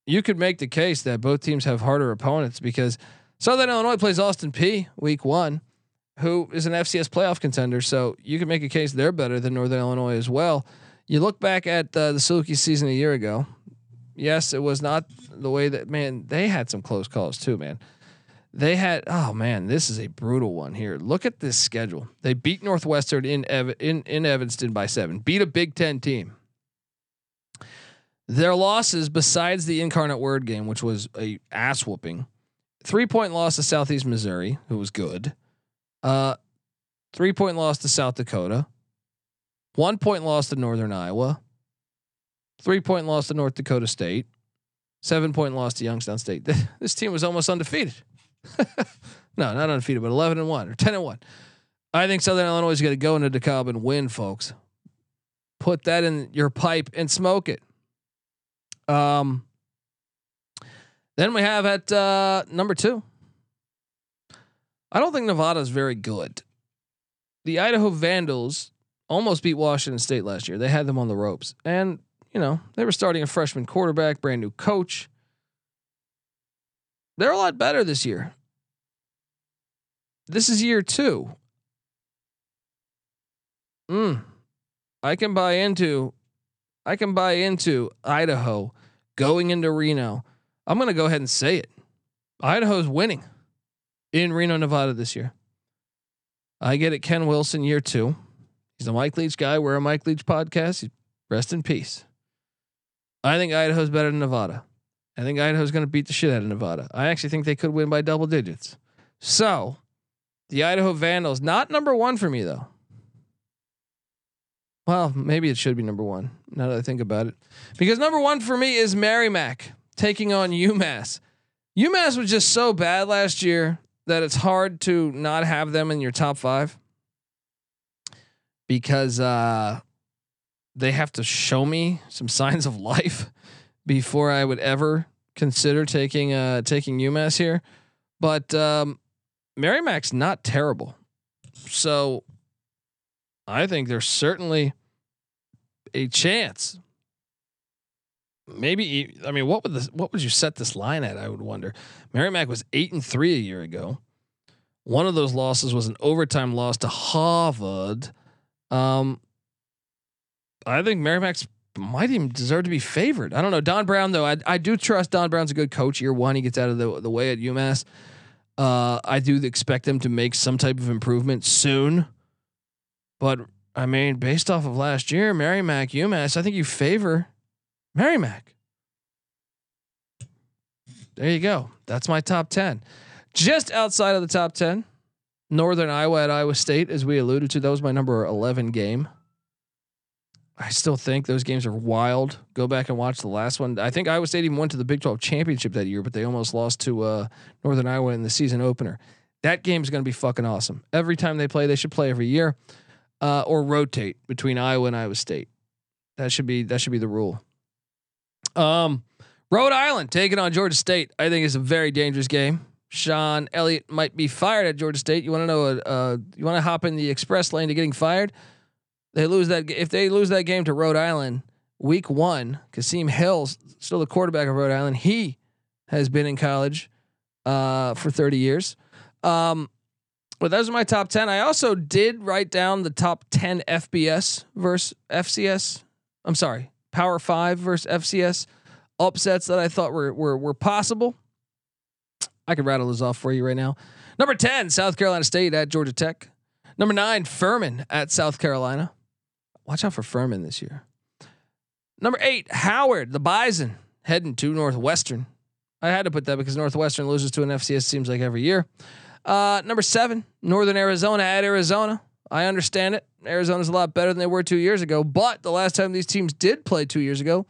you could make the case that both teams have harder opponents because Southern Illinois plays Austin Peay week one, who is an FCS playoff contender. So you can make a case they're better than Northern Illinois as well. You look back at uh, the Saluki season a year ago. Yes, it was not the way that man they had some close calls too, man. They had oh man, this is a brutal one here. Look at this schedule. They beat Northwestern in Ev- in in Evanston by 7. Beat a Big 10 team. Their losses besides the incarnate word game, which was a ass whooping. 3-point loss to Southeast Missouri, who was good. Uh 3-point loss to South Dakota. 1 point loss to Northern Iowa three point loss to North Dakota State, seven point loss to Youngstown State. (laughs) this team was almost undefeated. (laughs) no, not undefeated, but eleven and one or ten and one. I think Southern Illinois is going to go into DeKalb and win, folks. Put that in your pipe and smoke it. Um. Then we have at uh, number two. I don't think Nevada is very good. The Idaho Vandals almost beat Washington State last year. They had them on the ropes, and you know, they were starting a freshman quarterback, brand new coach. They're a lot better this year. This is year two. Mm. I can buy into I can buy into Idaho going into Reno. I'm going to go ahead and say it. Idaho's winning in Reno, Nevada this year. I get it. Ken Wilson, year two. He's a Mike Leach guy. We're a Mike Leach podcast. Rest in peace. I think Idaho's better than Nevada. I think Idaho's going to beat the shit out of Nevada. I actually think they could win by double digits. So, the Idaho Vandals, not number one for me though. Well, maybe it should be number one now that I think about it. Because number one for me is Merrimack taking on UMass. UMass was just so bad last year that it's hard to not have them in your top five. Because uh, they have to show me some (laughs) signs of life before I would ever consider taking uh taking UMass here. But um Merrimack's not terrible. So I think there's certainly a chance. Maybe I mean what would this what would you set this line at? I would wonder. Merrimack was eight and three a year ago. One of those losses was an overtime loss to Harvard. Um, I think Merrimack's might even deserve to be favored. I don't know. Don Brown though, I I do trust Don Brown's a good coach. Year one, he gets out of the the way at UMass. Uh, I do expect them to make some type of improvement soon. But I mean, based off of last year, Merrimack, UMass, I think you favor Merrimack. There you go. That's my top 10. Just outside of the top 10, Northern Iowa at Iowa State, as we alluded to, that was my number 11 game. I still think those games are wild. Go back and watch the last one. I think Iowa State even went to the Big 12 championship that year, but they almost lost to uh, Northern Iowa in the season opener. That game is going to be fucking awesome. Every time they play, they should play every year, uh, or rotate between Iowa and Iowa State. That should be that should be the rule. Um, Rhode Island taking on Georgia State. I think is a very dangerous game. Shawn Elliott might be fired at Georgia State. You want to know? Uh, you want to hop in the express lane to getting fired? They lose that if they lose that game to Rhode Island week one. Kasim Hill, still the quarterback of Rhode Island, he has been in college uh, for 30 years. Um, but those are my top 10. I also did write down the top 10 FBS versus FCS. I'm sorry, Power Five versus FCS upsets that I thought were were were possible. I could rattle those off for you right now. Number 10, South Carolina State at Georgia Tech. Number nine, Furman at South Carolina. Watch out for Furman this year. Number eight, Howard, the Bison heading to Northwestern. I had to put that because Northwestern loses to an FCS seems like every year. Uh, number seven, Northern Arizona at Arizona. I understand it. Arizona's a lot better than they were two years ago, but the last time these teams did play two years ago,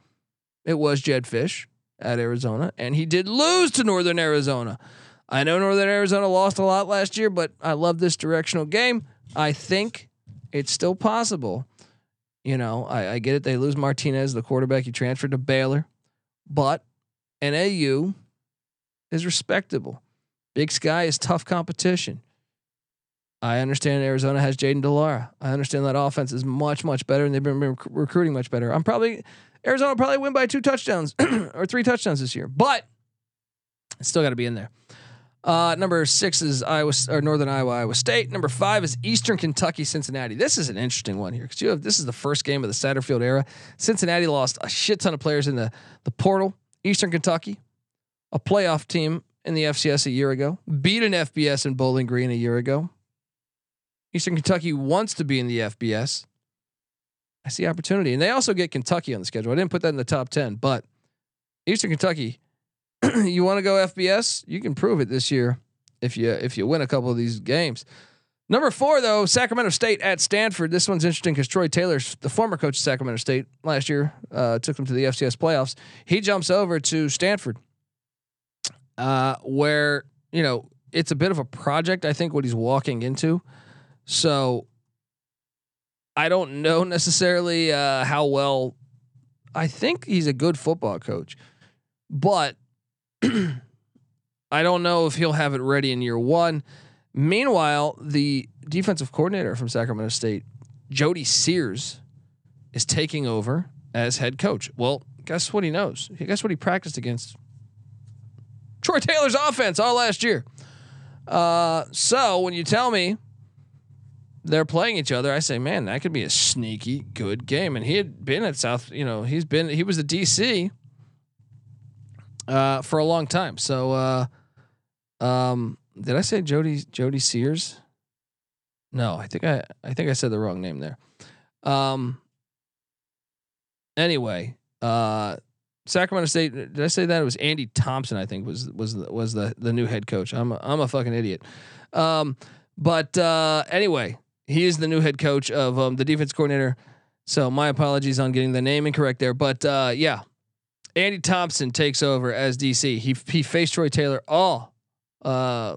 it was Jedd Fisch at Arizona, and he did lose to Northern Arizona. I know Northern Arizona lost a lot last year, but I love this directional game. I think it's still possible. You know, I, I get it. They lose Martinez, the quarterback. He transferred to Baylor, but NAU is respectable. Big Sky is tough competition. I understand Arizona has Jayden de Laura. I understand that offense is much, much better, and they've been rec- recruiting much better. I'm probably Arizona will probably win by two touchdowns (clears throat) or three touchdowns this year, but it's still got to be in there. Uh, number six is Iowa or Northern Iowa, Iowa State. Number five is Eastern Kentucky, Cincinnati. This is an interesting one here because you have this is the first game of the Satterfield era. Cincinnati lost a shit ton of players in the the portal. Eastern Kentucky, a playoff team in the FCS a year ago, beat an FBS in Bowling Green a year ago. Eastern Kentucky wants to be in the FBS. I see opportunity, and they also get Kentucky on the schedule. I didn't put that in the top ten, but Eastern Kentucky (clears throat) you want to go FBS? You can prove it this year if you if you win a couple of these games. Number four, though, Sacramento State at Stanford. This one's interesting because Troy Taylor's the former coach of Sacramento State last year, uh, took them to the FCS playoffs. He jumps over to Stanford, uh, where you know it's a bit of a project. I think what he's walking into, so I don't know necessarily uh, how well. I think he's a good football coach, but (clears throat) I don't know if he'll have it ready in year one. Meanwhile, the defensive coordinator from Sacramento State, Jody Sears, is taking over as head coach. Well, guess what he knows? Guess what he practiced against? Troy Taylor's offense all last year. Uh, so when you tell me they're playing each other, I say, man, that could be a sneaky good game. And he had been at South, you know, he's been he was the DC uh, for a long time. So, uh, um, did I say Jody Jody Sears? No, I think I I think I said the wrong name there. Um. Anyway, uh, Sacramento State. Did I say that it was Andy Thompson? I think was was was the the new head coach. I'm a, I'm a fucking idiot. Um, but uh, anyway, he is the new head coach of um, the defense coordinator. So my apologies on getting the name incorrect there. But uh, yeah, Andy Thompson takes over as DC. He he faced Troy Taylor all uh,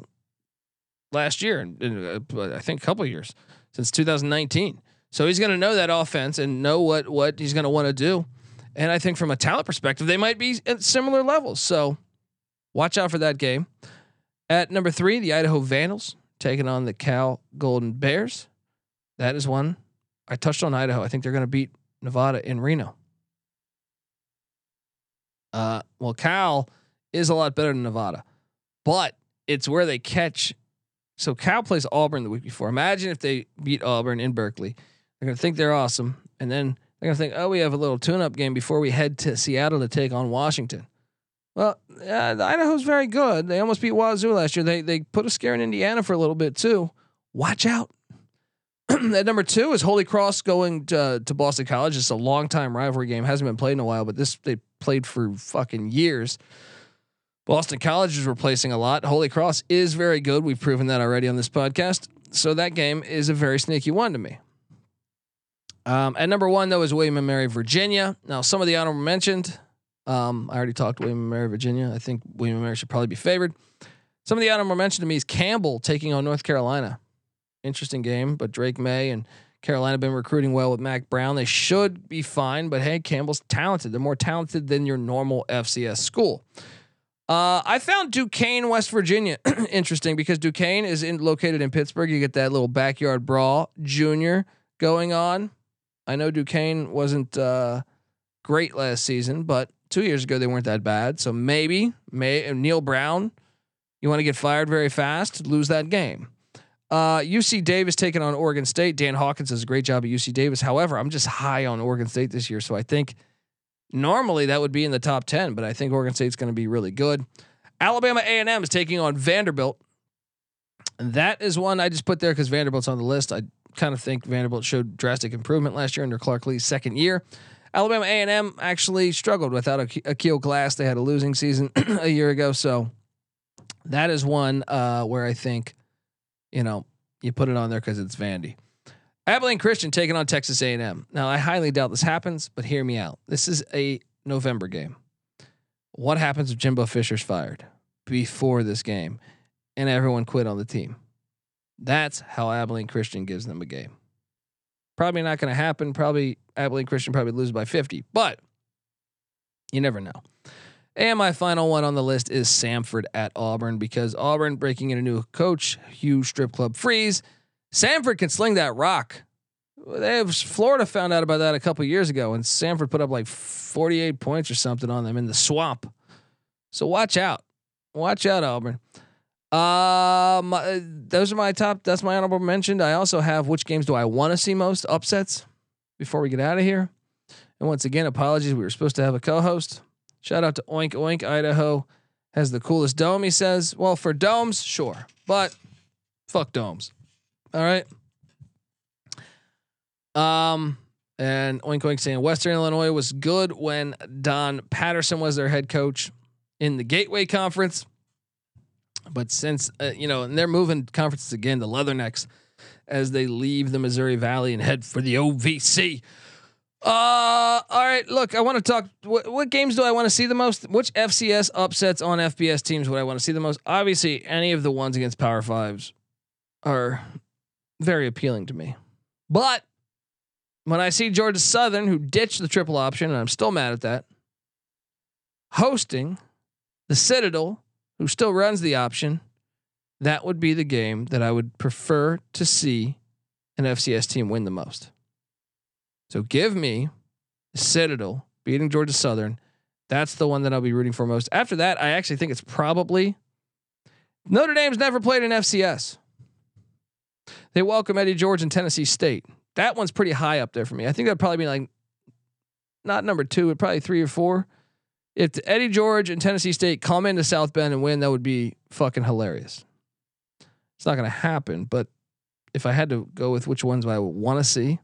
last year, and uh, I think a couple years since 2019. So he's going to know that offense and know what what he's going to want to do. And I think from a talent perspective, they might be at similar levels. So watch out for that game. At number three, the Idaho Vandals taking on the Cal Golden Bears. That is one I touched on Idaho. I think they're going to beat Nevada in Reno. Uh, well, Cal is a lot better than Nevada, but it's where they catch. So Cal plays Auburn the week before. Imagine if they beat Auburn in Berkeley. They're gonna think they're awesome, and then they're gonna think, oh, we have a little tune-up game before we head to Seattle to take on Washington. Well, uh, Idaho's very good. They almost beat Wazoo last year. They they put a scare in Indiana for a little bit too. Watch out. (clears throat) At number two is Holy Cross going to, to Boston College. It's a long time rivalry game. Hasn't been played in a while, but this they played for fucking years. Boston College is replacing a lot. Holy Cross is very good. We've proven that already on this podcast. So that game is a very sneaky one to me. Um, at number one, though, is William and Mary, Virginia. Now, some of the honorable mentioned. Um, I already talked to William and Mary, Virginia. I think William and Mary should probably be favored. Some of the honorable mentioned to me is Campbell taking on North Carolina. Interesting game, but Drake Maye and Carolina been recruiting well with Mack Brown. They should be fine, but hey, Campbell's talented. They're more talented than your normal FCS school. Uh, I found Duquesne, West Virginia, (clears throat) interesting because Duquesne is in, located in Pittsburgh. You get that little backyard brawl junior going on. I know Duquesne wasn't uh, great last season, but two years ago they weren't that bad. So maybe, may Neal Brown, you want to get fired very fast, lose that game. Uh, UC Davis taking on Oregon State. Dan Hawkins does a great job at UC Davis. However, I'm just high on Oregon State this year, so I think normally that would be in the top ten, but I think Oregon State's going to be really good. Alabama A&M is taking on Vanderbilt. And that is one I just put there because Vanderbilt's on the list. I kind of think Vanderbilt showed drastic improvement last year under Clark Lea's second year. Alabama A and M actually struggled without a Aqeel Glass. They had a losing season (clears throat) a year ago, so that is one uh, where I think, you know, you put it on there because it's Vandy. Abilene Christian taking on Texas A&M. Now, I highly doubt this happens, but hear me out. This is a November game. What happens if Jimbo Fisher's fired before this game and everyone quit on the team? That's how Abilene Christian gives them a game. Probably not going to happen. Probably Abilene Christian probably loses by 50, but you never know. And my final one on the list is Samford at Auburn because Auburn breaking in a new coach, Hugh Strip Club Freeze. Samford can sling that rock. They have, Florida found out about that a couple years ago, and Samford put up like 48 points or something on them in the swamp. So watch out, watch out, Auburn. Uh, those are my top. That's my honorable mention. I also have which games do I want to see most upsets before we get out of here. And once again, apologies. We were supposed to have a co-host. Shout out to Oink Oink Idaho. Has the coolest dome, he says. Well, for domes, sure. But fuck domes. All right. Um, and Oink Oink saying Western Illinois was good when Don Patterson was their head coach in the Gateway Conference. But since, uh, you know, and they're moving conferences again, the Leathernecks, as they leave the Missouri Valley and head for the OVC. Uh, all right. Look, I want to talk. What, what games do I want to see the most? Which FCS upsets on FBS teams would I want to see the most? Obviously, any of the ones against Power Fives are very appealing to me. But when I see Georgia Southern, who ditched the triple option, and I'm still mad at that, hosting the Citadel, who still runs the option, that would be the game that I would prefer to see an FCS team win the most. So give me Citadel beating Georgia Southern. That's the one that I'll be rooting for most. After that, I actually think it's probably Notre Dame's never played an FCS. They welcome Eddie George and Tennessee State. That one's pretty high up there for me. I think that'd probably be like not number two, but probably three or four. If Eddie George and Tennessee State come into South Bend and win, that would be fucking hilarious. It's not going to happen, but if I had to go with which ones I would want to see,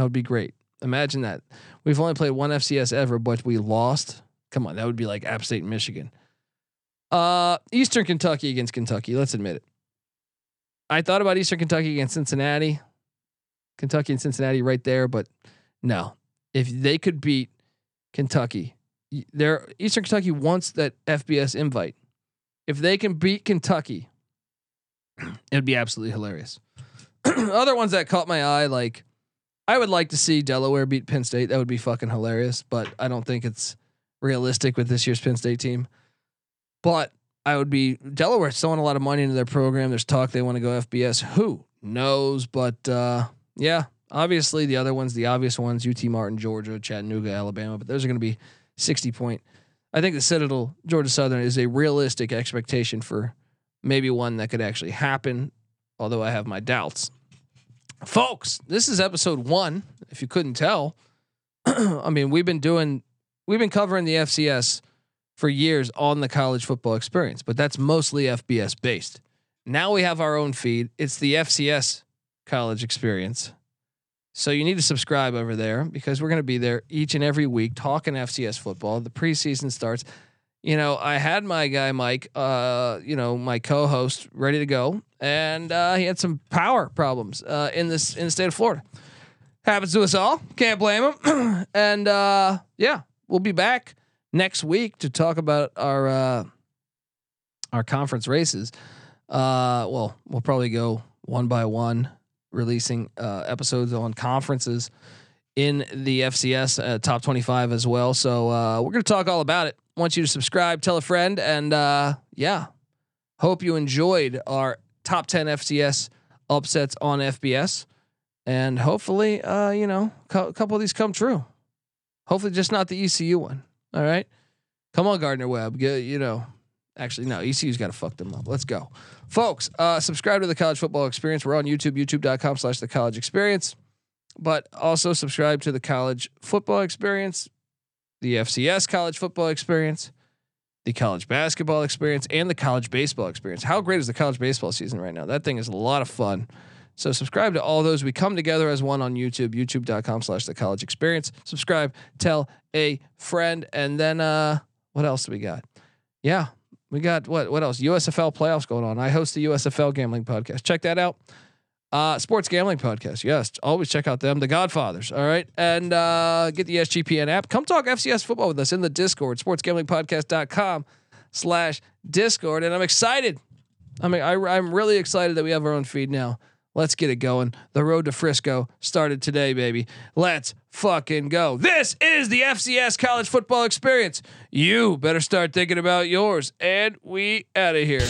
that would be great. Imagine that. We've only played one FCS ever, but we lost. Come on, that would be like App State, Michigan. Uh, Eastern Kentucky against Kentucky. Let's admit it. I thought about Eastern Kentucky against Cincinnati, Kentucky and Cincinnati right there, but no. If they could beat Kentucky, there Eastern Kentucky wants that FBS invite. If they can beat Kentucky, (clears throat) it'd be absolutely hilarious. (clears throat) Other ones that caught my eye, like I would like to see Delaware beat Penn State. That would be fucking hilarious, but I don't think it's realistic with this year's Penn State team. But I would be Delaware throwing a lot of money into their program. There's talk they want to go FBS. Who knows? But uh, yeah, obviously the other ones, the obvious ones, UT Martin, Georgia, Chattanooga, Alabama. But those are going to be 60 point. I think the Citadel, Georgia Southern, is a realistic expectation for maybe one that could actually happen. Although I have my doubts. Folks, this is episode one. If you couldn't tell, (clears throat) I mean, we've been doing, we've been covering the FCS for years on the college football experience, but that's mostly FBS based. Now we have our own feed. It's the FCS college experience. So you need to subscribe over there because we're going to be there each and every week talking FCS football. The preseason starts. You know, I had my guy Mike, uh, you know, my co-host ready to go, and uh, he had some power problems uh, in this in the state of Florida. Happens to us all. Can't blame him. (clears throat) and uh, yeah, we'll be back next week to talk about our uh, our conference races. Uh, well, we'll probably go one by one, releasing uh, episodes on conferences in the FCS uh, top 25 as well. So uh, we're going to talk all about it. Want you to subscribe, tell a friend, and uh, yeah, hope you enjoyed our top 10 FCS upsets on FBS, and hopefully, uh, you know, a couple of these come true. Hopefully, just not the ECU one. All right, come on, Gardner Webb. Get, you know, actually, no, ECU's got to fuck them up. Let's go, folks. Uh, subscribe to the College Football Experience. We're on YouTube, YouTube.com/slash The College Experience but also subscribe to the college football experience, the FCS college football experience, the college basketball experience, and the college baseball experience. How great is the college baseball season right now? That thing is a lot of fun. So subscribe to all those. We come together as one on YouTube, youtube.com slash the college experience. Subscribe, tell a friend, and then uh what else do we got? Yeah, we got what what else? USFL playoffs going on. I host the USFL gambling podcast. Check that out. Uh, sports gambling podcast. Yes, always check out them. The Godfathers. All right. And uh, get the SGPN app. Come talk FCS football with us in the Discord, sportsgamblingpodcast.com slash Discord. And I'm excited. I mean, I, I'm really excited that we have our own feed now. Let's get it going. The road to Frisco started today, baby. Let's fucking go. This is the FCS college football experience. You better start thinking about yours. And we out of here.